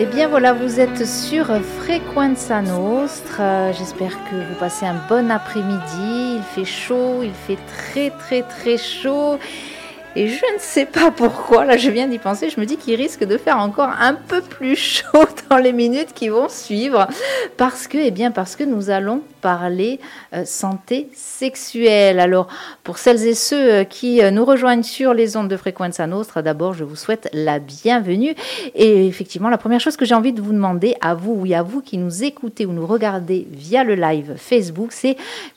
Eh bien voilà, vous êtes sur Frequenza Nostra. J'espère que vous passez un bon après-midi. Il fait chaud, il fait très très très chaud. Et je ne sais pas pourquoi, là je viens d'y penser, je me dis qu'il risque de faire encore un peu plus chaud dans les minutes qui vont suivre. Parce que, eh bien, parce que nous allons parler euh, santé sexuelle. Alors, pour celles et ceux euh, qui euh, nous rejoignent sur les ondes de Frequenza Nostra, d'abord, je vous souhaite la bienvenue. Et effectivement, la première chose que j'ai envie de vous demander à vous, oui, à vous qui nous écoutez ou nous regardez via le live Facebook, c'est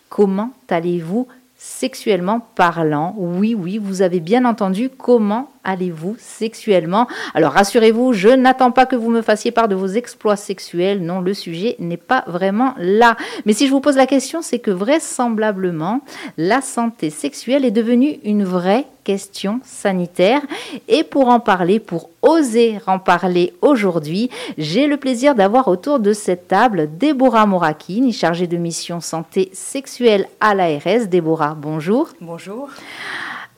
comment allez-vous sexuellement parlant. Oui, oui, vous avez bien entendu comment allez-vous sexuellement? Alors rassurez-vous, je n'attends pas que vous me fassiez part de vos exploits sexuels. Non, le sujet n'est pas vraiment là. Mais si je vous pose la question, c'est que vraisemblablement, la santé sexuelle est devenue une vraie question sanitaire. Et pour en parler, pour oser en parler aujourd'hui, j'ai le plaisir d'avoir autour de cette table Déborah Morakini, chargée de mission santé sexuelle à l'ARS. Déborah, bonjour. Bonjour.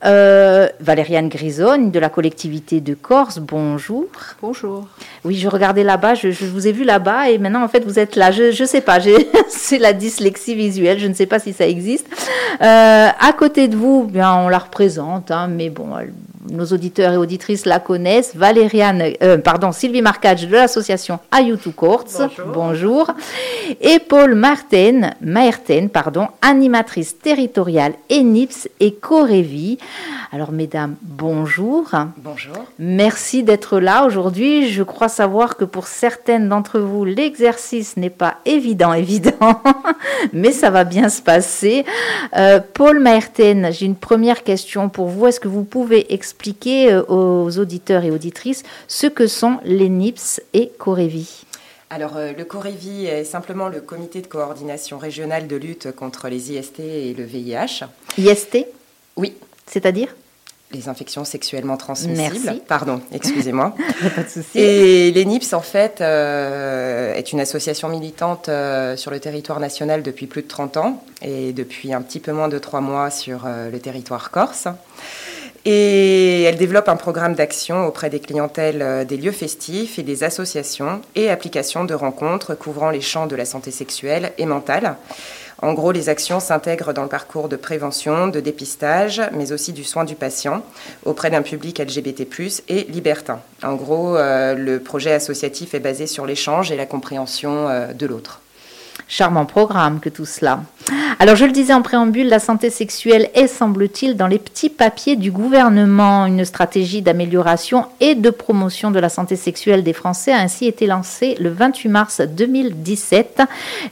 Euh, Valériane Grisone de la collectivité de Corse, bonjour. Bonjour. Oui, je regardais là-bas, je, vous ai vu là-bas et maintenant en fait vous êtes là. Je ne sais pas, c'est la dyslexie visuelle, je ne sais pas si ça existe. Euh, à côté de vous, bien on la représente, hein, mais bon, nos auditeurs et auditrices la connaissent. Valériane, euh, pardon, Sylvie Marcage de l'association Ayutu Courts. Bonjour. Bonjour. Et Paul Martin, Maerten, pardon, animatrice territoriale ENIPS et Corévi. Alors, mesdames, bonjour. Bonjour. Merci d'être là aujourd'hui. Je crois savoir que pour certaines d'entre vous, l'exercice n'est pas évident, évident, mais ça va bien se passer. Euh, Paul Maerten, j'ai une première question pour vous. Est-ce que vous pouvez expliquer expliquer euh, aux auditeurs et auditrices ce que sont les NIPS et Corévi alors, euh, le Corévi est simplement le comité de coordination régionale de lutte contre les IST et le VIH. IST Oui. C'est-à-dire? Les infections sexuellement transmissibles. Merci. Pardon, excusez-moi. Pas de souci. Et l'ENIPS, en fait, euh, est une association militante sur le territoire national depuis plus de 30 ans et depuis un petit peu moins de 3 mois sur le territoire corse. Et elle développe un programme d'action auprès des clientèles euh, des lieux festifs et des associations et applications de rencontres couvrant les champs de la santé sexuelle et mentale. En gros, les actions s'intègrent dans le parcours de prévention, de dépistage, mais aussi du soin du patient auprès d'un public LGBT+, et libertin. En gros, euh, le projet associatif est basé sur l'échange et la compréhension euh, de l'autre. Charmant programme que tout cela. Alors je le disais en préambule, la santé sexuelle est, semble-t-il, dans les petits papiers du gouvernement. Une stratégie d'amélioration et de promotion de la santé sexuelle des Français a ainsi été lancée le 28 mars 2017.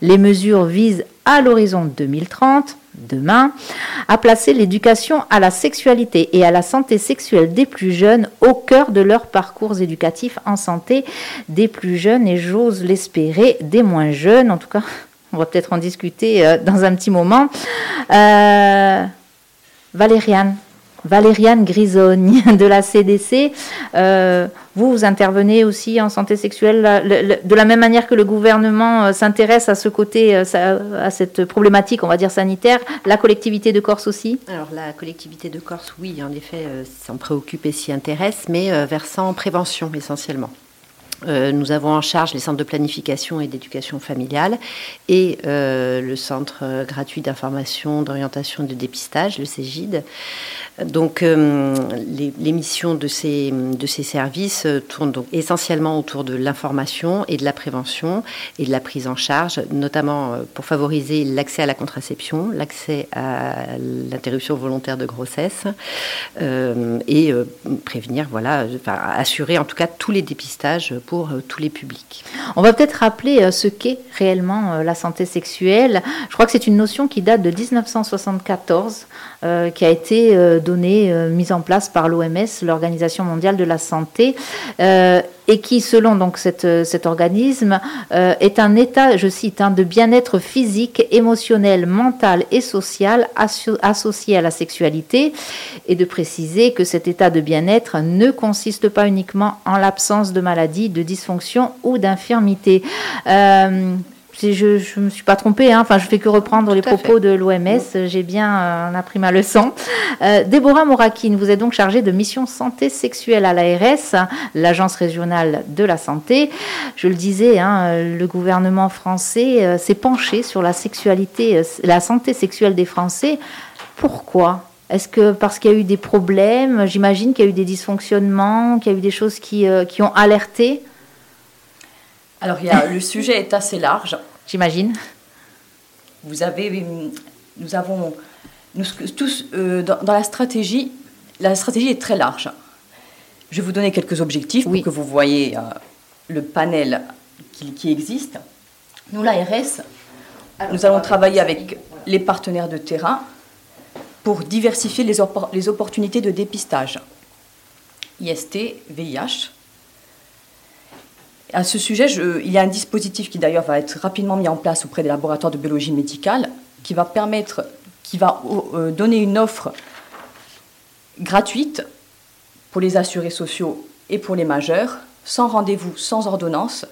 Les mesures visent à l'horizon 2030 demain, à placer l'éducation à la sexualité et à la santé sexuelle des plus jeunes au cœur de leur parcours éducatif en santé des plus jeunes et j'ose l'espérer des moins jeunes. En tout cas, on va peut-être en discuter euh, dans un petit moment. Euh, Valériane, Valériane Grisogne de la CDC. Euh, vous, vous intervenez aussi en santé sexuelle de la même manière que le gouvernement euh, s'intéresse à ce côté, euh, à cette problématique, on va dire sanitaire. La collectivité de Corse aussi? Alors la collectivité de Corse, oui, en effet, s'en préoccupe et s'y intéresse, mais versant prévention essentiellement. Euh, nous avons en charge les centres de planification et d'éducation familiale et euh, le centre euh, gratuit d'information, d'orientation et de dépistage, le CEGID. Donc, les, missions de ces, de ces services tournent donc essentiellement autour de l'information et de la prévention et de la prise en charge, notamment pour favoriser l'accès à la contraception, l'accès à l'interruption volontaire de grossesse et prévenir, voilà, assurer en tout cas tous les dépistages euh, tous les publics. On va peut-être rappeler euh, ce qu'est réellement euh, la santé sexuelle. Je crois que c'est une notion qui date de 1974, qui a été donnée, mise en place par l'OMS, l'Organisation mondiale de la santé et qui, selon donc cet organisme, est un état, je cite, hein, de bien-être physique, émotionnel, mental et social associé à la sexualité, et de préciser que cet état de bien-être ne consiste pas uniquement en l'absence de maladie, de dysfonction ou d'infirmité. Euh, je ne me suis pas trompée, hein. enfin je fais que reprendre les propos de l'OMS, j'ai bien euh, appris ma leçon. Euh, Déborah Morakine, vous êtes donc chargée de mission santé sexuelle à l'ARS, l'Agence régionale de la santé. Je le disais, hein, le gouvernement français euh, s'est penché sur la sexualité, la santé sexuelle des Français. Pourquoi? Est-ce que parce qu'il y a eu des problèmes, j'imagine qu'il y a eu des dysfonctionnements, qu'il y a eu des choses qui, qui ont alerté alors, il y a, le sujet est assez large. J'imagine. Vous avez, nous avons, nous, tous, euh, dans, la stratégie, la stratégie est très large. Je vais vous donner quelques objectifs pour que vous voyez euh, le panel qui, existe. Nous, l'ARS, nous allons travailler avec les partenaires de terrain pour diversifier les, les opportunités de dépistage. IST, VIH, à ce sujet, il y a un dispositif qui d'ailleurs va être rapidement mis en place auprès des laboratoires de biologie médicale, qui va permettre, qui va euh, donner une offre gratuite pour les assurés sociaux et pour les majeurs, sans rendez-vous, sans ordonnance,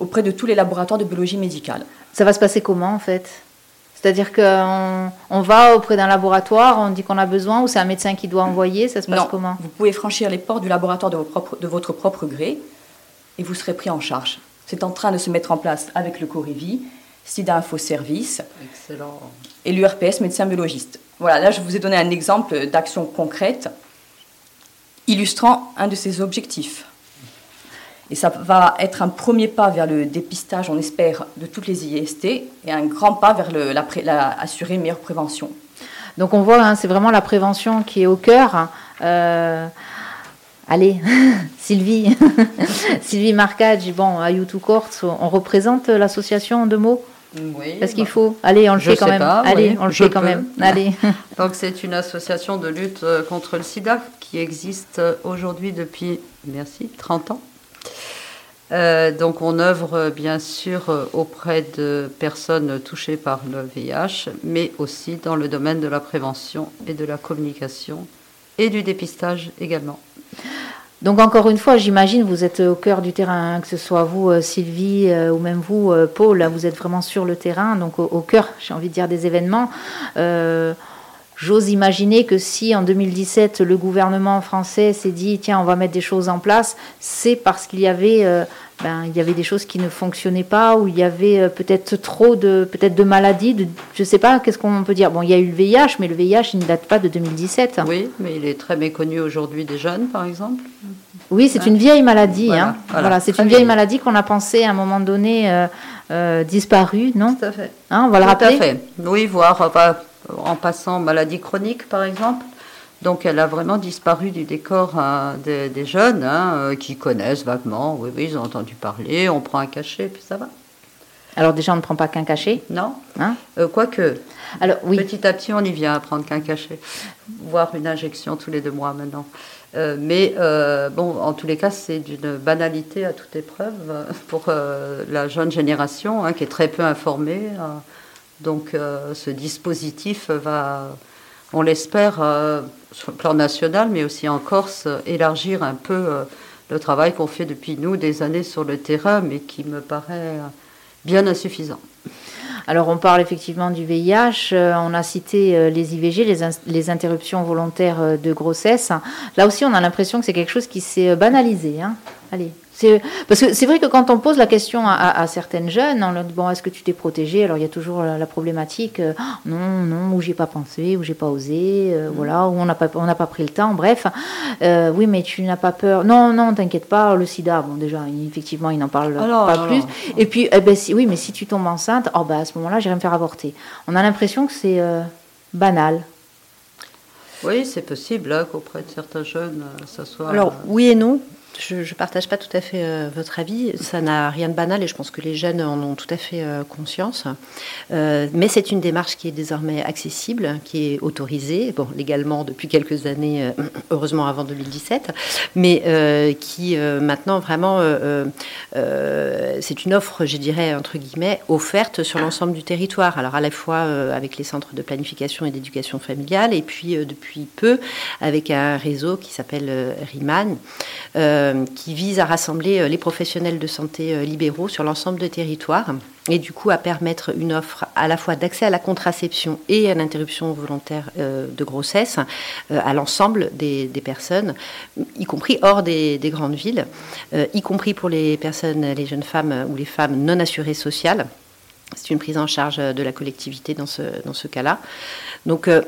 auprès de tous les laboratoires de biologie médicale. Ça va se passer comment en fait? C'est-à-dire qu'on on va auprès d'un laboratoire, on dit qu'on a besoin, ou c'est un médecin qui doit envoyer Ça se passe comment? Vous pouvez franchir les portes du laboratoire de, de votre propre gré et vous serez pris en charge. C'est en train de se mettre en place avec le Corivi, SIDA Info Service Excellent. et l'URPS médecin biologiste. Voilà, là je vous ai donné un exemple d'action concrète illustrant un de ces objectifs. Et ça va être un premier pas vers le dépistage, on espère, de toutes les IST et un grand pas vers le, la, assurer une meilleure prévention. Donc on voit, hein, c'est vraiment la prévention qui est au cœur. Hein. Euh, Allez, Sylvie, Sylvie Marcage, bon, à YouTube Courts, on représente l'association en deux mots oui. Est-ce qu'il faut Allez, on le fait quand même. Allez, on le fait quand même. Allez. Donc c'est une association de lutte euh, contre le sida qui existe euh, aujourd'hui depuis, merci, 30 ans. Euh, donc on œuvre bien sûr auprès de personnes touchées par le VIH, mais aussi dans le domaine de la prévention et de la communication et du dépistage également. Donc encore une fois, j'imagine, vous êtes au cœur du terrain, que ce soit vous, euh, Sylvie, euh, ou même vous, euh, Paul, vous êtes vraiment sur le terrain, donc au, cœur, j'ai envie de dire, des événements. J'ose imaginer que si en 2017 le gouvernement français s'est dit tiens on va mettre des choses en place, c'est parce qu'il y avait ben, il y avait des choses qui ne fonctionnaient pas, ou il y avait euh, peut-être trop de, peut-être de maladies, de, je ne sais pas, qu'est-ce qu'on peut dire Bon, il y a eu le VIH, mais le VIH, il ne date pas de 2017. Oui, mais il est très méconnu aujourd'hui des jeunes, par exemple. Oui, c'est une vieille maladie. Voilà, hein. voilà, c'est une vieille maladie qu'on a pensé à un moment donné euh, euh, disparue, non Tout à fait. Hein, on va le rappeler. Tout à fait. Oui, voire en passant maladie chronique, par exemple. Donc elle a vraiment disparu du décor hein, des, jeunes hein, euh, qui connaissent vaguement. Oui, oui, ils ont entendu parler, on prend un cachet, puis ça va. Alors déjà, on ne prend pas qu'un cachet? Non. Hein? Euh, quoique, Alors, oui. petit à petit, on y vient à prendre qu'un cachet, voire une injection tous les deux mois maintenant. Euh, mais bon, en tous les cas, c'est d'une banalité à toute épreuve pour la jeune génération qui est très peu informée. donc ce dispositif va on l'espère, euh, sur le plan national, mais aussi en Corse, élargir un peu euh, le travail qu'on fait depuis nous des années sur le terrain, mais qui me paraît euh, bien insuffisant. Alors on parle effectivement du VIH, on a cité les IVG, les, les, interruptions volontaires de grossesse. Là aussi on a l'impression que c'est quelque chose qui s'est banalisé. Hein. Allez, parce que c'est vrai que quand on pose la question à, certaines jeunes, on leur dit bon, est-ce que tu t'es protégée? Alors il y a toujours la, problématique euh, non, non, ou j'ai pas pensé, ou j'ai pas osé, euh, mm. voilà, ou on n'a pas, on n'a pas pris le temps. Bref, euh, oui, mais tu n'as pas peur Non, non, t'inquiète pas. Le SIDA, bon, déjà, effectivement, il n'en parle pas plus. Et puis, eh ben, si, oui, mais si tu tombes enceinte, oh, bah, à ce moment-là, j'irai me faire avorter. On a l'impression que c'est banal. Oui, c'est possible hein, qu'auprès de certains jeunes, ça soit. Alors, oui et non je ne partage pas tout à fait euh, votre avis. Ça n'a rien de banal et je pense que les jeunes en ont tout à fait euh, conscience. Euh, mais c'est une démarche qui est désormais accessible, qui est autorisée, bon, légalement depuis quelques années, heureusement avant 2017, mais qui maintenant vraiment, c'est une offre, je dirais, entre guillemets, offerte sur l'ensemble du territoire. Alors à la fois avec les centres de planification et d'éducation familiale et puis depuis peu avec un réseau qui s'appelle RIMAN. Qui vise à rassembler les professionnels de santé libéraux sur l'ensemble du territoire et du coup à permettre une offre à la fois d'accès à la contraception et à l'interruption volontaire de grossesse à l'ensemble des, personnes, y compris hors des, des grandes villes, y compris pour les personnes, les jeunes femmes ou les femmes non assurées sociales. C'est une prise en charge de la collectivité dans ce, dans ce cas-là. Donc euh,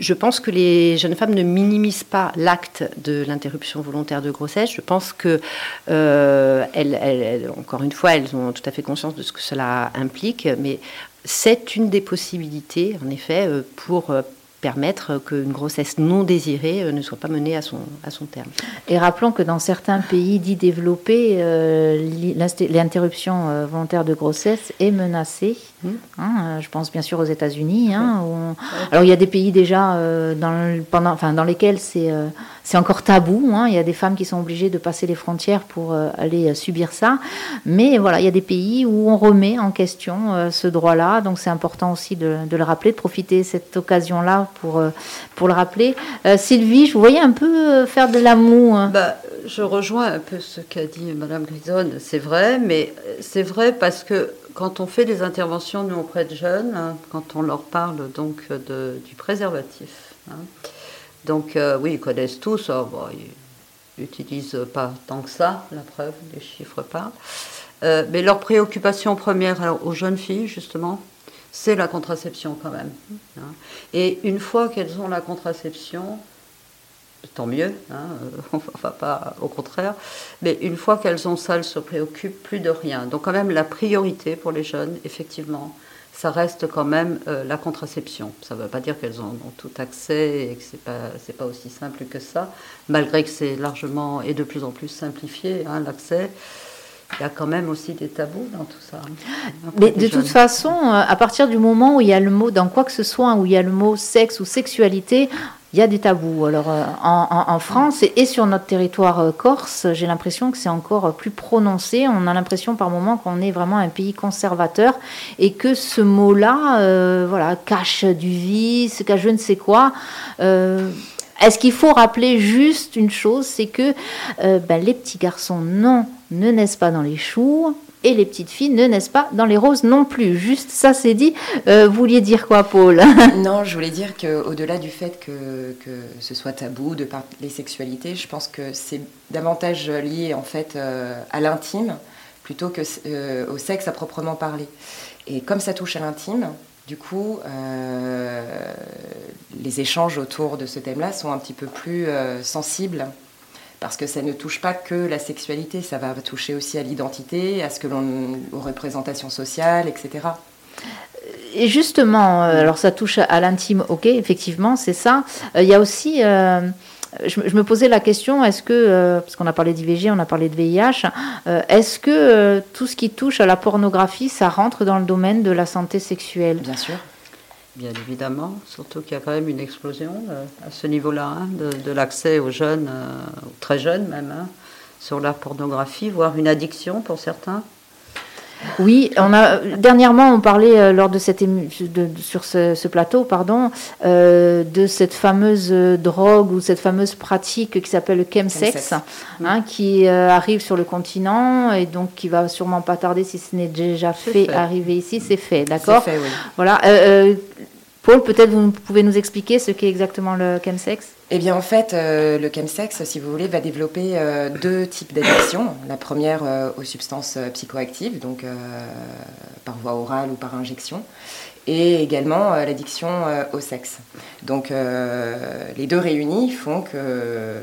je pense que les jeunes femmes ne minimisent pas l'acte de l'interruption volontaire de grossesse. Je pense que, euh, elles, encore une fois, elles ont tout à fait conscience de ce que cela implique, mais c'est une des possibilités, en effet, euh, pour permettre qu'une grossesse non désirée euh, ne soit pas menée à son, à son terme. Et rappelons que dans certains pays dits développés, euh, l'interruption euh, volontaire de grossesse est menacée. Mmh. Hein, je pense bien sûr aux États-Unis. Hein, Alors il y a des pays déjà dans, pendant, enfin, dans lesquels c'est c'est encore tabou. Hein. Il y a des femmes qui sont obligées de passer les frontières pour euh, aller euh, subir ça. Mais voilà, il y a des pays où on remet en question euh, ce droit-là. Donc c'est important aussi de, le rappeler, de profiter de cette occasion-là pour, pour le rappeler. Sylvie, je vous voyais un peu faire de l'amour. Hein. Bah, je rejoins un peu ce qu'a dit Madame Grisonne. C'est vrai, mais c'est vrai parce que quand on fait des interventions, nous, auprès de jeunes, hein, quand on leur parle donc du préservatif, donc euh, oui, ils connaissent tous. Oh, ils n'utilisent pas tant que ça, la preuve, les chiffres pas. Euh, mais leur préoccupation première aux jeunes filles, justement, c'est la contraception quand même. Hein. Et une fois qu'elles ont la contraception, tant mieux, hein, on ne va pas au contraire, mais une fois qu'elles ont ça, elles ne se préoccupent plus de rien. Donc quand même la priorité pour les jeunes, effectivement, ça reste quand même euh, la contraception. Ça ne veut pas dire qu'elles ont, tout accès et que ce n'est pas, pas aussi simple que ça, malgré que c'est largement et de plus en plus simplifié, hein, l'accès. Il y a quand même aussi des tabous dans tout ça. Hein, Mais de toute façon, euh, à partir du moment où il y a le mot, dans quoi que ce soit, où il y a le mot sexe ou sexualité, il y a des tabous. Alors euh, en, France et, sur notre territoire euh, corse, j'ai l'impression que c'est encore plus prononcé. On a l'impression par moments qu'on est vraiment un pays conservateur et que ce mot-là, euh, voilà, cache du vice, cache je ne sais quoi. est-ce qu'il faut rappeler juste une chose, c'est que ben, les petits garçons, non, ne naissent pas dans les choux, et les petites filles ne naissent pas dans les roses non plus. Juste ça, c'est dit. Euh, vous vouliez dire quoi, Paul Non, je voulais dire qu'au-delà du fait que, ce soit tabou de parler les sexualités, je pense que c'est davantage lié en fait euh, à l'intime plutôt que euh, au sexe à proprement parler. Et comme ça touche à l'intime, du coup, les échanges autour de ce thème-là sont un petit peu plus sensibles parce que ça ne touche pas que la sexualité, ça va toucher aussi à l'identité, à ce que l'on, aux représentations sociales, etc. Et justement, euh, alors ça touche à l'intime, ok, effectivement, c'est ça. Euh, il y a aussi, euh, je, me posais la question, est-ce que, parce qu'on a parlé d'IVG, on a parlé de VIH, est-ce que tout ce qui touche à la pornographie, ça rentre dans le domaine de la santé sexuelle? Bien sûr. Bien évidemment, surtout qu'il y a quand même une explosion euh, à ce niveau-là hein, de, l'accès aux jeunes, euh, très jeunes même, hein, sur la pornographie, voire une addiction pour certains. Oui, on a dernièrement on parlait euh, lors de cette de, sur ce, plateau, pardon, euh, de cette fameuse drogue ou cette fameuse pratique qui s'appelle le chemsex, hein, qui euh, arrive sur le continent et donc qui va sûrement pas tarder si ce n'est déjà fait, arriver ici. C'est fait, d'accord. Oui. Voilà. Paul, peut-être vous pouvez nous expliquer ce qu'est exactement le chemsex? Eh bien, en fait, euh, le chemsex, si vous voulez, va développer euh, deux types d'addictions. La première euh, aux substances psychoactives, donc par voie orale ou par injection, et également l'addiction au sexe. Donc, les deux réunis font que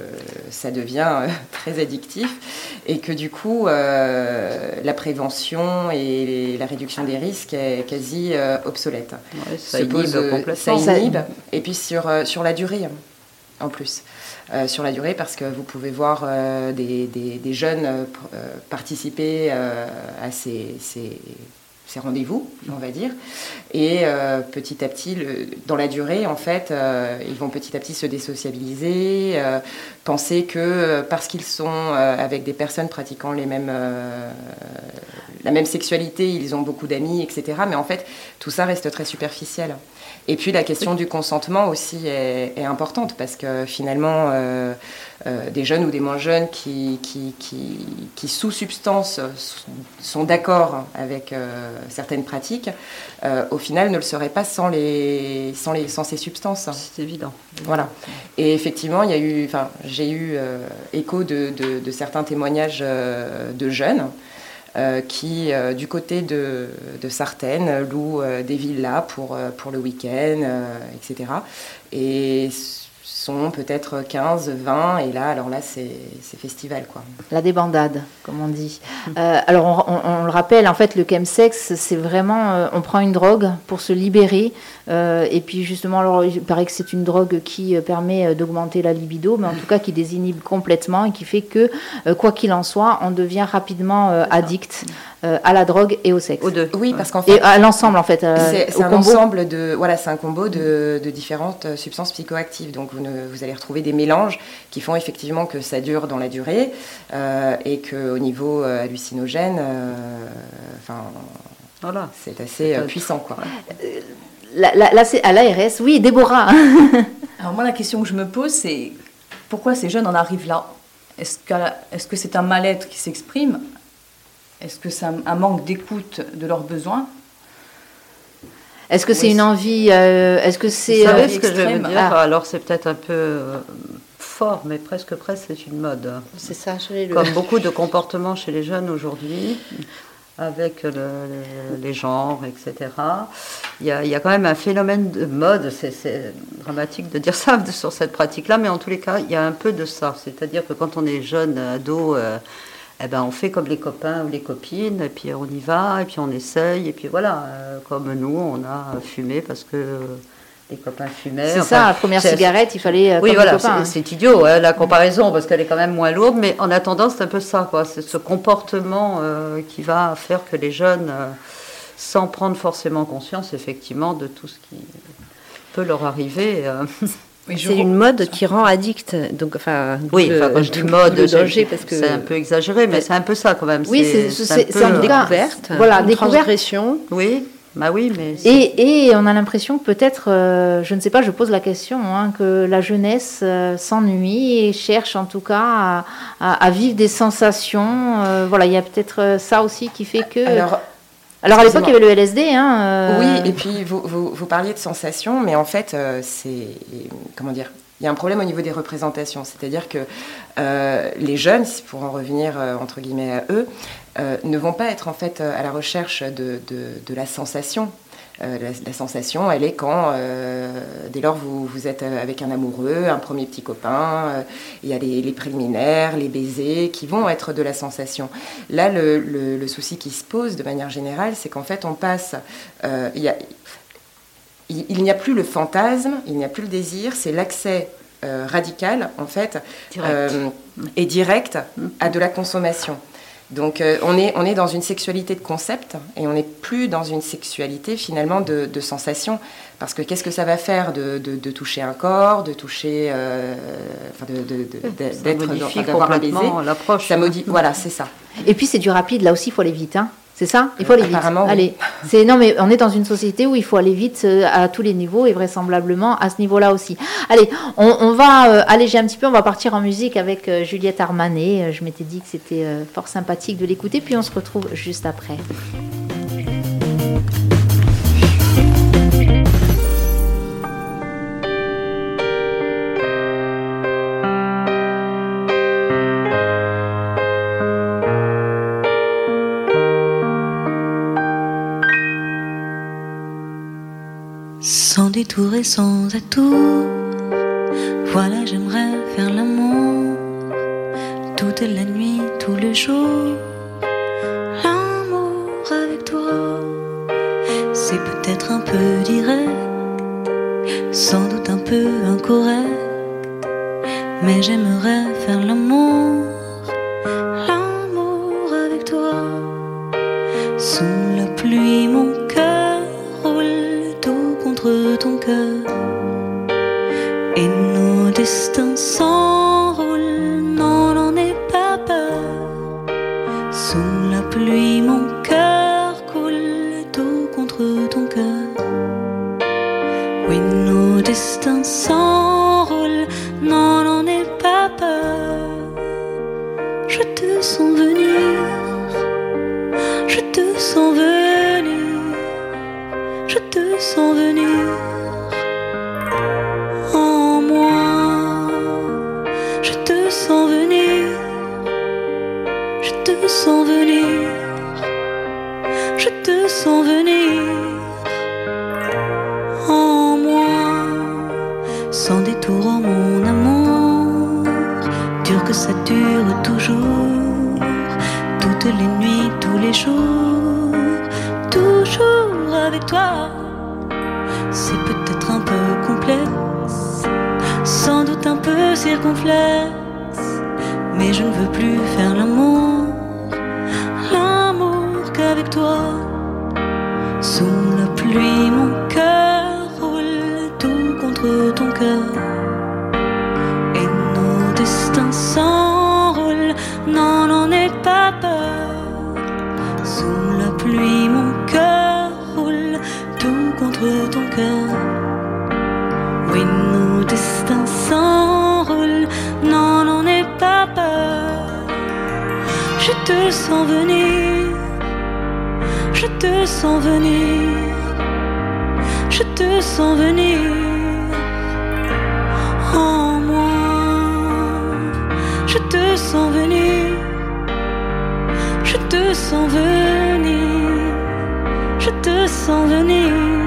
ça devient très addictif et que du coup, la prévention et la réduction des risques est quasi obsolète. ça, inhibe complètement. Ça inhibe. Et puis sur, sur la durée en plus. Euh, sur la durée parce que vous pouvez voir euh, des, jeunes euh, participer à ces, rendez-vous, on va dire. Et petit à petit, dans la durée, en fait, ils vont petit à petit se désociabiliser, penser que parce qu'ils sont avec des personnes pratiquant la même sexualité, ils ont beaucoup d'amis, etc. Mais en fait, tout ça reste très superficiel. Et puis la question du consentement aussi est, importante parce que finalement, euh, euh, des jeunes ou des moins jeunes qui, qui, qui, sous substance sont d'accord avec euh, certaines pratiques, au final ne le seraient pas sans, les, sans, les, sans ces substances. C'est évident. Voilà. Et effectivement, il y a eu, enfin, j'ai eu écho de, de, de, certains témoignages de jeunes qui, euh, du côté de, de Sartène, louent euh, des villas pour, pour le week-end, etc. Et sont peut-être 15, 20, et là, alors là, c'est festival, quoi. La débandade, comme on dit. Euh, alors, on, le rappelle, en fait, le chemsex, c'est vraiment, euh, on prend une drogue pour se libérer, euh, et puis justement, alors, il paraît que c'est une drogue qui permet d'augmenter la libido, mais en tout cas qui désinhibe complètement et qui fait que, quoi qu'il en soit, on devient rapidement addict. À la drogue et au sexe. Aux deux. Oui, parce qu'en fait. Et à l'ensemble, en fait. C'est un ensemble de. Voilà, c'est un combo de, différentes euh, substances psychoactives. Donc, vous, vous, allez retrouver des mélanges qui font effectivement que ça dure dans la durée et qu'au niveau hallucinogène, enfin. Voilà. C'est assez puissant, quoi. Là, c'est à l'ARS. Oui, Déborah. Alors, moi, la question que je me pose, c'est pourquoi ces jeunes en arrivent là? Est-ce que c'est -ce un mal-être qui s'exprime? Est-ce que c'est un manque d'écoute de leurs besoins? Est-ce que c'est une envie euh, Est-ce que c'est Vous savez euh, ce que je veux dire ah. Alors c'est peut-être un peu euh, fort, mais presque presque c'est une mode. C'est ça. Le... Comme beaucoup de comportements chez les jeunes aujourd'hui, avec les genres, etc. Il y, a, il y, a, quand même un phénomène de mode, c'est dramatique de dire ça sur cette pratique-là, mais en tous les cas, il y a un peu de ça. C'est-à-dire que quand on est jeune, ado, eh ben, on fait comme les copains ou les copines, et puis on y va, et puis on essaye, et puis voilà. Euh, comme nous, on a fumé parce que les copains fumaient. C'est ça, la première cigarette, il fallait. Euh, oui, voilà, hein. c'est idiot hein, la comparaison parce qu'elle est quand même moins lourde, mais en attendant, c'est un peu ça, quoi. C'est ce comportement euh, qui va faire que les jeunes, sans prendre forcément conscience, effectivement, de tout ce qui peut leur arriver. c'est une mode qui rend addict. Donc, enfin, oui, enfin, quand je dis mode, parce que c'est un peu exagéré, mais c'est un peu ça quand même. Oui, c'est une découverte, voilà, une transgression. Oui, bah oui, mais et, et, on a l'impression que peut-être, euh, je ne sais pas, je pose la question, hein, que la jeunesse euh, s'ennuie et cherche en tout cas à, vivre des sensations. Euh, voilà, il y a peut-être ça aussi qui fait que. Alors, alors à l'époque, il y avait le LSD. Hein, euh. Oui, et puis vous, vous, parliez de sensations, mais en fait, euh, c'est. Comment dire il y a un problème au niveau des représentations, c'est-à-dire que euh, les jeunes, pour en revenir entre guillemets à eux, ne vont pas être en fait à la recherche de, de, de la sensation, euh, la, sensation, elle est quand, euh, dès lors vous, vous êtes avec un amoureux, un premier petit copain, euh, il y a les, préliminaires, les baisers qui vont être de la sensation. Là, le, souci qui se pose de manière générale, c'est qu'en fait, on passe. il il, n'y a plus le fantasme, il n'y a plus le désir, c'est l'accès radical, en fait, et direct à de la consommation. Donc euh, on, est, on est dans une sexualité de concept et on n'est plus dans une sexualité finalement de, de sensation. Parce que qu'est-ce que ça va faire de, de, toucher un corps, de toucher, euh, d'être, d'avoir un baiser? l'approche. Ça modifie, voilà, c'est ça. Et puis c'est du rapide, là aussi il faut aller vite. Hein c'est ça Il faut aller vite. Apparemment, Allez. C'est non, mais on est dans une société où il faut aller vite euh, à tous les niveaux et vraisemblablement à ce niveau-là aussi. Allez, on, va euh, alléger un petit peu. On va partir en musique avec euh, Juliette Armanet. Je m'étais dit que c'était fort sympathique de l'écouter. Puis on se retrouve juste après. Et sans atout. Voilà, j'aimerais faire l'amour toute la nuit, tout le jour. L'amour avec toi, c'est peut-être un peu direct, sans doute un peu incorrect, mais j'aimerais te sens venir, je te sens venir, je te sens venir. En moi, je te sens venir, je te sens venir, je te sens venir.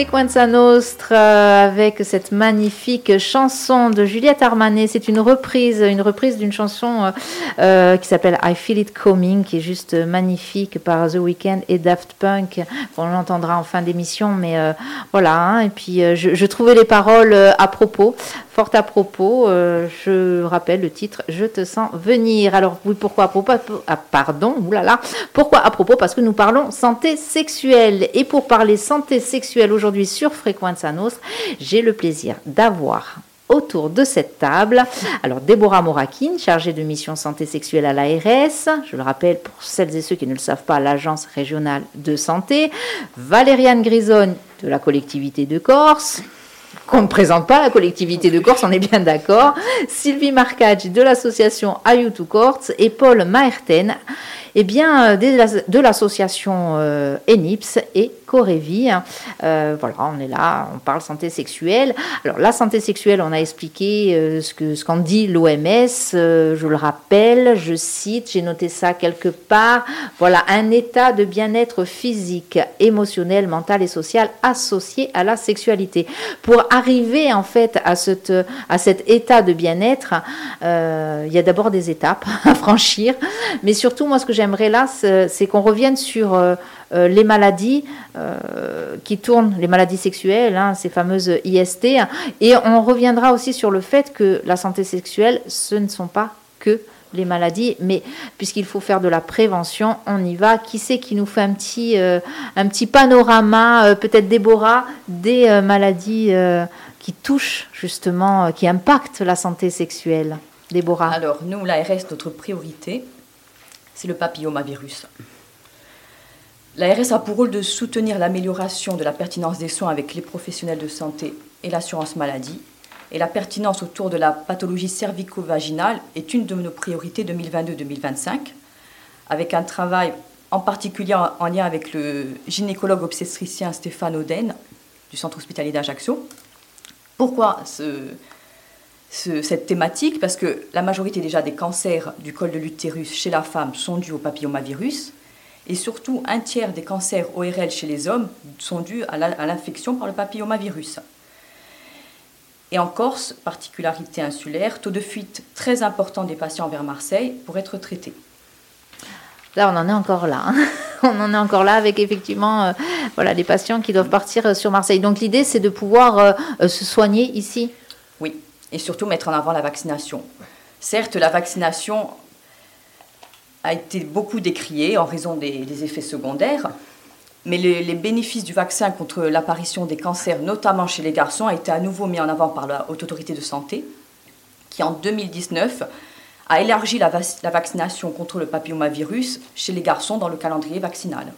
Frequenza Nostra avec cette magnifique chanson de Juliette Armanet. C'est une reprise, une reprise d'une chanson euh, euh, qui s'appelle I Feel It Coming, qui est juste magnifique par The Weeknd et Daft Punk. On l'entendra en fin d'émission, mais euh, voilà. hein. Et puis je, trouvais les paroles à propos, fort à propos. Je rappelle le titre Je te sens venir. Alors oui, pourquoi à propos ah, Pardon, oulala. Pourquoi à propos? Parce que nous parlons santé sexuelle. Et pour parler santé sexuelle aujourd'hui sur Frequenza Nostra, j'ai le plaisir d'avoir autour de cette table. Alors, Déborah Morakin, chargée de mission santé sexuelle à l'ARS, je le rappelle pour celles et ceux qui ne le savent pas, l'Agence régionale de santé. Valériane Grisonne de la collectivité de Corse. Qu'on ne présente pas la collectivité de Corse, on est bien d'accord. Sylvie Marcage de l'association Ayutu Corse et Paul Maerten eh bien, euh, de l'association euh, ENIPS et Corevi. Euh, voilà, on est là, on parle santé sexuelle. Alors, la santé sexuelle, on a expliqué euh, ce que qu'en dit l'OMS. euh, je le rappelle, je cite, j'ai noté ça quelque part. Voilà, un état de bien-être physique, émotionnel, mental et social associé à la sexualité. Pour arriver en fait à, cette, à cet état de bien-être, il y a d'abord des étapes à franchir, mais surtout moi ce que j'aimerais là, c'est qu'on revienne sur euh, les maladies euh, qui tournent, les maladies sexuelles, hein, ces fameuses IST, et on reviendra aussi sur le fait que la santé sexuelle, ce ne sont pas que les maladies, mais puisqu'il faut faire de la prévention, on y va. Qui c'est qui nous fait un petit, euh, un petit panorama, peut-être Déborah, des maladies qui touchent justement, qui impactent la santé sexuelle? Déborah Alors, nous, l'ARS, notre priorité, c'est le papillomavirus. L'ARS a pour rôle de soutenir l'amélioration de la pertinence des soins avec les professionnels de santé et l'assurance maladie. Et la pertinence autour de la pathologie cervico-vaginale est une de nos priorités 2022-2025, avec un travail en particulier en, en lien avec le gynécologue obstétricien Stéphane Oden du centre hospitalier d'Ajaccio. Pourquoi ce, ce- cette thématique? Parce que la majorité déjà des cancers du col de l'utérus chez la femme sont dus au papillomavirus et surtout un tiers des cancers ORL chez les hommes sont dus à l'infection par le papillomavirus. Et en Corse, particularité insulaire, taux de fuite très important des patients vers Marseille pour être traités. Là, on en est encore là. hein. on en est encore là avec effectivement voilà, les patients qui doivent partir sur Marseille. Donc l'idée, c'est de pouvoir se soigner ici? Oui, et surtout mettre en avant la vaccination. Certes, la vaccination a été beaucoup décriée en raison des, effets secondaires, mais les, bénéfices du vaccin contre l'apparition des cancers, notamment chez les garçons, a été à nouveau mis en avant par la Haute Autorité de Santé, qui en 2019 a élargi la, vaccination contre le papillomavirus chez les garçons dans le calendrier vaccinal.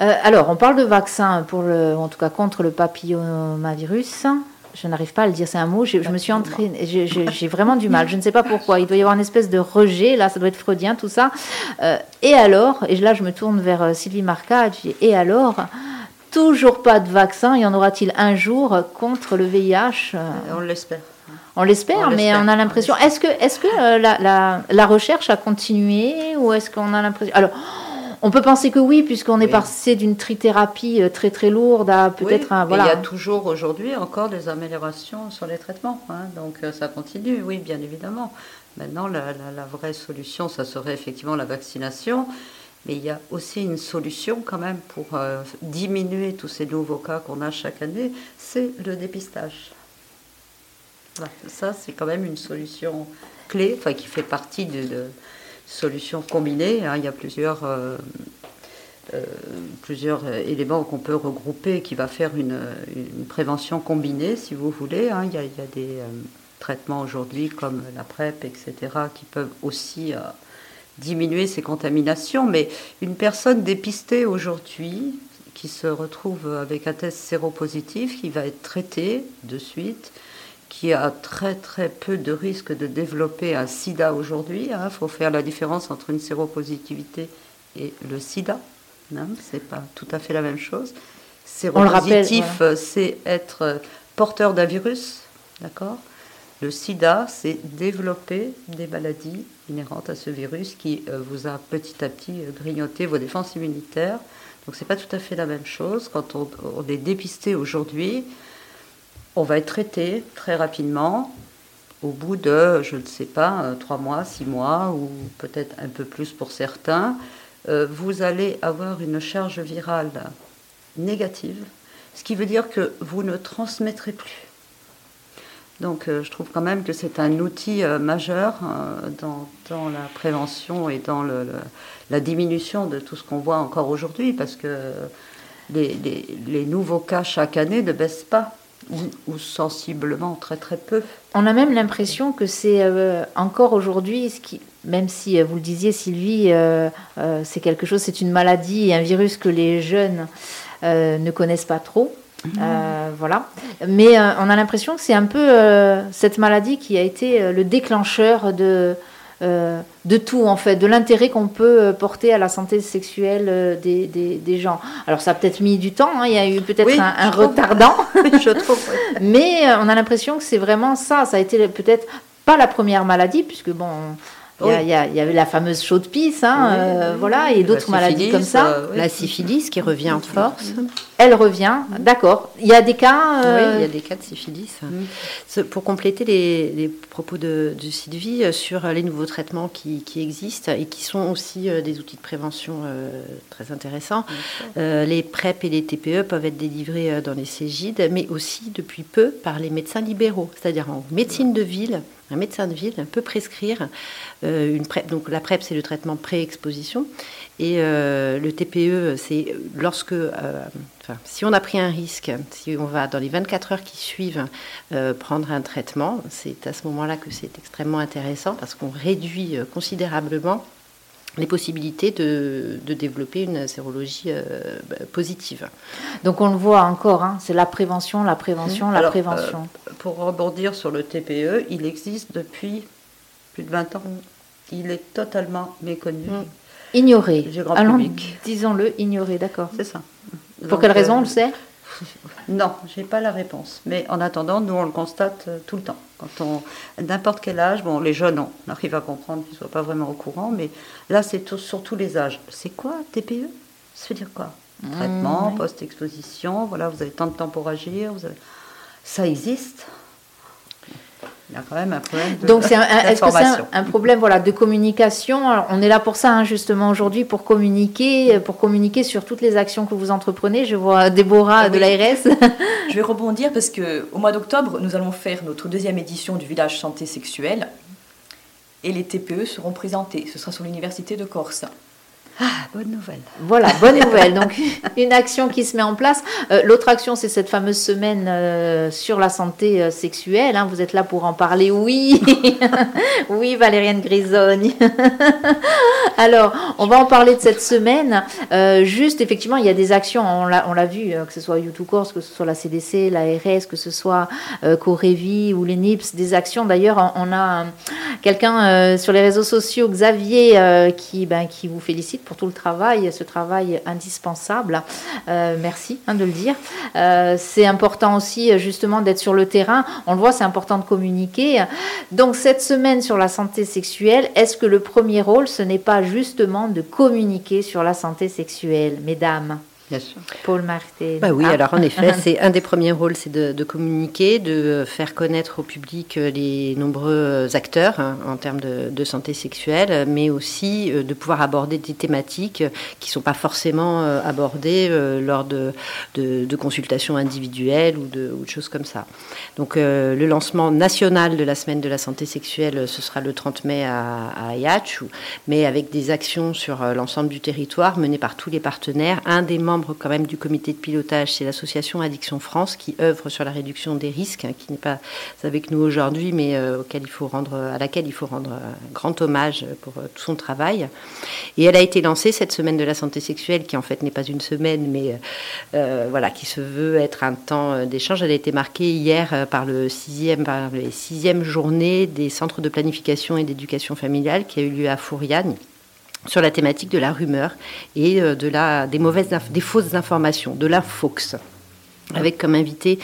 Euh, alors, on parle de vaccin pour en tout cas contre le papillomavirus je n'arrive pas à le dire, c'est un mot, je, me suis entraînée, j'ai vraiment du mal, je ne sais pas pourquoi, il doit y avoir une espèce de rejet, là ça doit être freudien tout ça. Euh, et alors, et là je me tourne vers euh, Sylvie Marca, et alors, toujours pas de vaccin, y en aura-t-il un jour contre le VIH euh? On l'espère. On l'espère, mais on a l'impression. Est-ce que, est -ce que la, la, la, recherche a continué ou est-ce qu'on a l'impression. Alors, on peut penser que oui, puisqu'on est passé d'une trithérapie euh, très très lourde à peut-être un. Voilà. Il y a toujours aujourd'hui encore des améliorations sur les traitements. Hein. donc euh, ça continue, oui, bien évidemment. Maintenant, la, vraie solution, ça serait effectivement la vaccination. Mais il y a aussi une solution quand même pour euh, diminuer tous ces nouveaux cas qu'on a chaque année, c'est le dépistage. Ça, c'est quand même une solution clé, enfin, qui fait partie de solutions combinées. Hein. Il y a plusieurs, euh, euh, plusieurs éléments qu'on peut regrouper qui va faire une, prévention combinée, si vous voulez. Hein. Il, y a, des euh, traitements aujourd'hui comme la PrEP, etc., qui peuvent aussi diminuer ces contaminations. Mais une personne dépistée aujourd'hui, qui se retrouve avec un test séropositif, qui va être traitée de suite, qui a très très peu de risque de développer un sida aujourd'hui. Il hein. faut faire la différence entre une séropositivité et le sida. Hein. C'est pas tout à fait la même chose. Séropositif, c'est être porteur d'un virus, d'accord Le sida, c'est développer des maladies inhérentes à ce virus qui euh, vous a petit à petit grignoté vos défenses immunitaires. Donc c'est pas tout à fait la même chose. Quand on est dépisté aujourd'hui, on va être traité très rapidement au bout de, je ne sais pas, euh, trois mois, six mois, ou peut-être un peu plus pour certains, euh, vous allez avoir une charge virale négative, ce qui veut dire que vous ne transmettrez plus. Donc euh, je trouve quand même que c'est un outil majeur dans, la prévention et dans la diminution de tout ce qu'on voit encore aujourd'hui, parce que les nouveaux cas chaque année ne baissent pas ou, sensiblement très très peu. On a même l'impression que c'est euh, encore aujourd'hui, ce qui, même si euh, vous le disiez Sylvie, euh, c'est quelque chose, c'est une maladie et un virus que les jeunes ne connaissent pas trop. Mmh. voilà. Mais on a l'impression que c'est un peu cette maladie qui a été le déclencheur de, euh, de tout, en fait, de l'intérêt qu'on peut euh, porter à la santé sexuelle euh, des, des, gens. Alors, ça a peut-être mis du temps, hein, il y a eu peut-être un, retardant, je trouve. mais on a l'impression que c'est vraiment ça. Ça a été peut-être pas la première maladie, puisque bon, il y, avait la fameuse chaude pisse, hein, euh, voilà, et d'autres maladies comme ça. Euh, la syphilis qui revient en force. Elle revient, d'accord. Il y a des cas. Euh, oui, il y a des cas de syphilis. Pour compléter les, propos de, Sylvie sur les nouveaux traitements qui, existent et qui sont aussi des outils de prévention très intéressants, les PrEP et les TPE peuvent être délivrés dans les Cégides, mais aussi depuis peu par les médecins libéraux, c'est-à-dire en médecine de ville un médecin de ville peut prescrire euh, une PrEP. Donc la PrEP, c'est le traitement pré-exposition. Et euh, le TPE, c'est lorsque, euh, si on a pris un risque, si on va dans les 24 heures qui suivent prendre un traitement, c'est à ce moment-là que c'est extrêmement intéressant parce qu'on réduit considérablement les possibilités de, développer une sérologie bah, positive. Donc on le voit encore, hein, c'est la prévention, la prévention, la prévention. pour rebondir sur le TPE, il existe depuis plus de 20 ans. Il est totalement méconnu. Mm. Ignoré. Disons-le, ignoré, d'accord. C'est ça. Pour quelle raison, on le sait? Non, je n'ai pas la réponse. Mais en attendant, nous, on le constate euh, tout le temps. Quand on, n'importe quel âge, bon, les jeunes, on arrive à comprendre qu'ils ne soient pas vraiment au courant, mais là, c'est sur tous les âges. C'est quoi TPE Ça veut dire quoi? Mmh, Traitement, post-exposition, voilà, vous avez tant de temps pour agir, vous ça existe? Il y a quand même un problème de Donc, c'est est-ce que c'est un, problème voilà, de communication? On est là pour ça, hein, justement, aujourd'hui, pour communiquer, pour communiquer sur toutes les actions que vous entreprenez. Je vois Déborah ah de l'ARS. Je vais rebondir parce qu'au mois d'octobre, nous allons faire notre deuxième édition du village santé sexuelle. Et les TPE seront présentés. Ce sera sur l'Université de Corse. Ah, bonne nouvelle. Voilà, bonne nouvelle. Donc, une action qui se met en place. Euh, l'autre action, c'est cette fameuse semaine euh, sur la santé euh, sexuelle. Hein. Vous êtes là pour en parler. Oui, oui, Valériane Grisogne. Alors, on va en parler de cette semaine. juste, effectivement, il y a des actions, on l'a vu, que ce soit YouTube Course, que ce soit la CDC, la RS, que ce soit Corévi ou les NIPS, des actions. D'ailleurs, on a quelqu'un sur les réseaux sociaux, Xavier, qui, ben, qui vous félicite pour tout le travail, ce travail indispensable. Euh, merci hein, de le dire. Euh, c'est important aussi justement d'être sur le terrain. On le voit, c'est important de communiquer. Donc cette semaine sur la santé sexuelle, est-ce que le premier rôle, ce n'est pas justement de communiquer sur la santé sexuelle, mesdames? Bien sûr. Paul Martin. Bah oui, ah. alors en effet, c'est un des premiers rôles, c'est de, communiquer, de faire connaître au public euh, les nombreux acteurs hein, en termes de, santé sexuelle, mais aussi euh, de pouvoir aborder des thématiques qui ne sont pas forcément euh, abordées lors de, de, consultations individuelles ou de, choses comme ça. Donc le lancement national de la semaine de la santé sexuelle, ce sera le 30 mai à, à mais avec des actions sur l'ensemble du territoire menées par tous les partenaires. Un des membres quand même du comité de pilotage, c'est l'association Addiction France qui œuvre sur la réduction des risques, hein, qui n'est pas avec nous aujourd'hui, mais euh, à laquelle il faut rendre un grand hommage pour euh, tout son travail. Et elle a été lancée cette semaine de la santé sexuelle, qui en fait n'est pas une semaine, mais euh, voilà, qui se veut être un temps d'échange. Elle a été marquée hier par le sixième, par les sixième journée des centres de planification et d'éducation familiale qui a eu lieu à Fouriane sur la thématique de la rumeur et euh, de la, des, mauvaises, des fausses informations, de la fox avec comme invité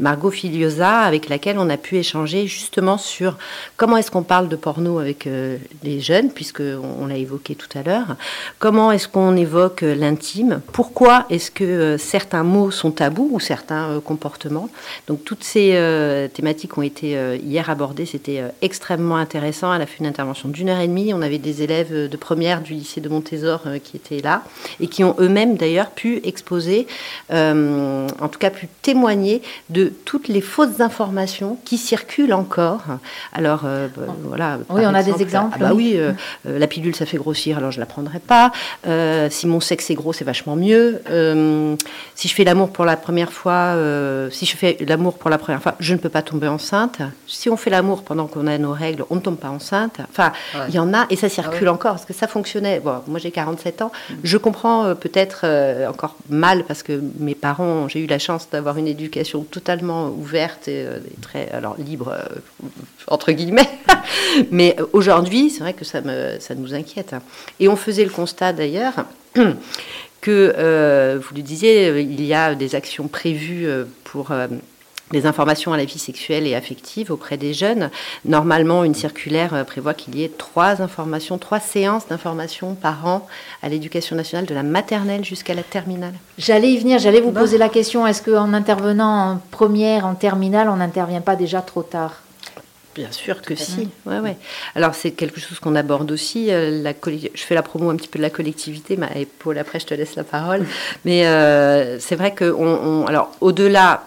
Margot Filiosa, avec laquelle on a pu échanger justement sur comment est-ce qu'on parle de porno avec euh, les jeunes, puisque on, l'a évoqué tout à l'heure, comment est-ce qu'on évoque euh, l'intime, pourquoi est-ce que euh, certains mots sont tabous ou certains comportements? Donc toutes ces thématiques ont été hier abordées, c'était extrêmement intéressant. Elle a fait une intervention d'une heure et demie. On avait des élèves de première du lycée de Montésor qui étaient là et qui ont eux-mêmes d'ailleurs pu exposer, en tout cas pu témoigner de toutes les fausses informations qui circulent encore. Alors, euh, bah, voilà. Oui, on a des exemples. Ah bah oui, euh, euh, la pilule, ça fait grossir, alors je la prendrai pas. si mon sexe est gros, c'est vachement mieux. si je fais l'amour pour la première fois, si je fais l'amour pour la première fois, je ne peux pas tomber enceinte. Si on fait l'amour pendant qu'on a nos règles, on ne tombe pas enceinte. Enfin, il y en a, et ça circule ah encore, parce que ça fonctionnait. Bon, moi, j'ai 47 ans. Mm. Je comprends peut-être encore mal, parce que mes parents, j'ai eu la chance d'avoir une éducation totalement ouverte et, euh, très alors libre euh, entre guillemets. Mais aujourd'hui, c'est vrai que ça, me, ça nous inquiète. Et on faisait le constat d'ailleurs que, euh, vous le disiez, il y a des actions prévues pour des informations à la vie sexuelle et affective auprès des jeunes. Normalement, une circulaire euh, prévoit qu'il y ait trois informations, trois séances d'information par an à l'éducation nationale, de la maternelle jusqu'à la terminale. J'allais y venir, j'allais vous poser la question, est-ce qu'en intervenant en première, en terminale, on n'intervient pas déjà trop tard? Bien sûr que si. Ouais, ouais. Alors c'est quelque chose qu'on aborde aussi. Euh, la je fais la promo un petit peu de la collectivité, mais et Paul après je te laisse la parole. Mais euh, c'est vrai que on alors au-delà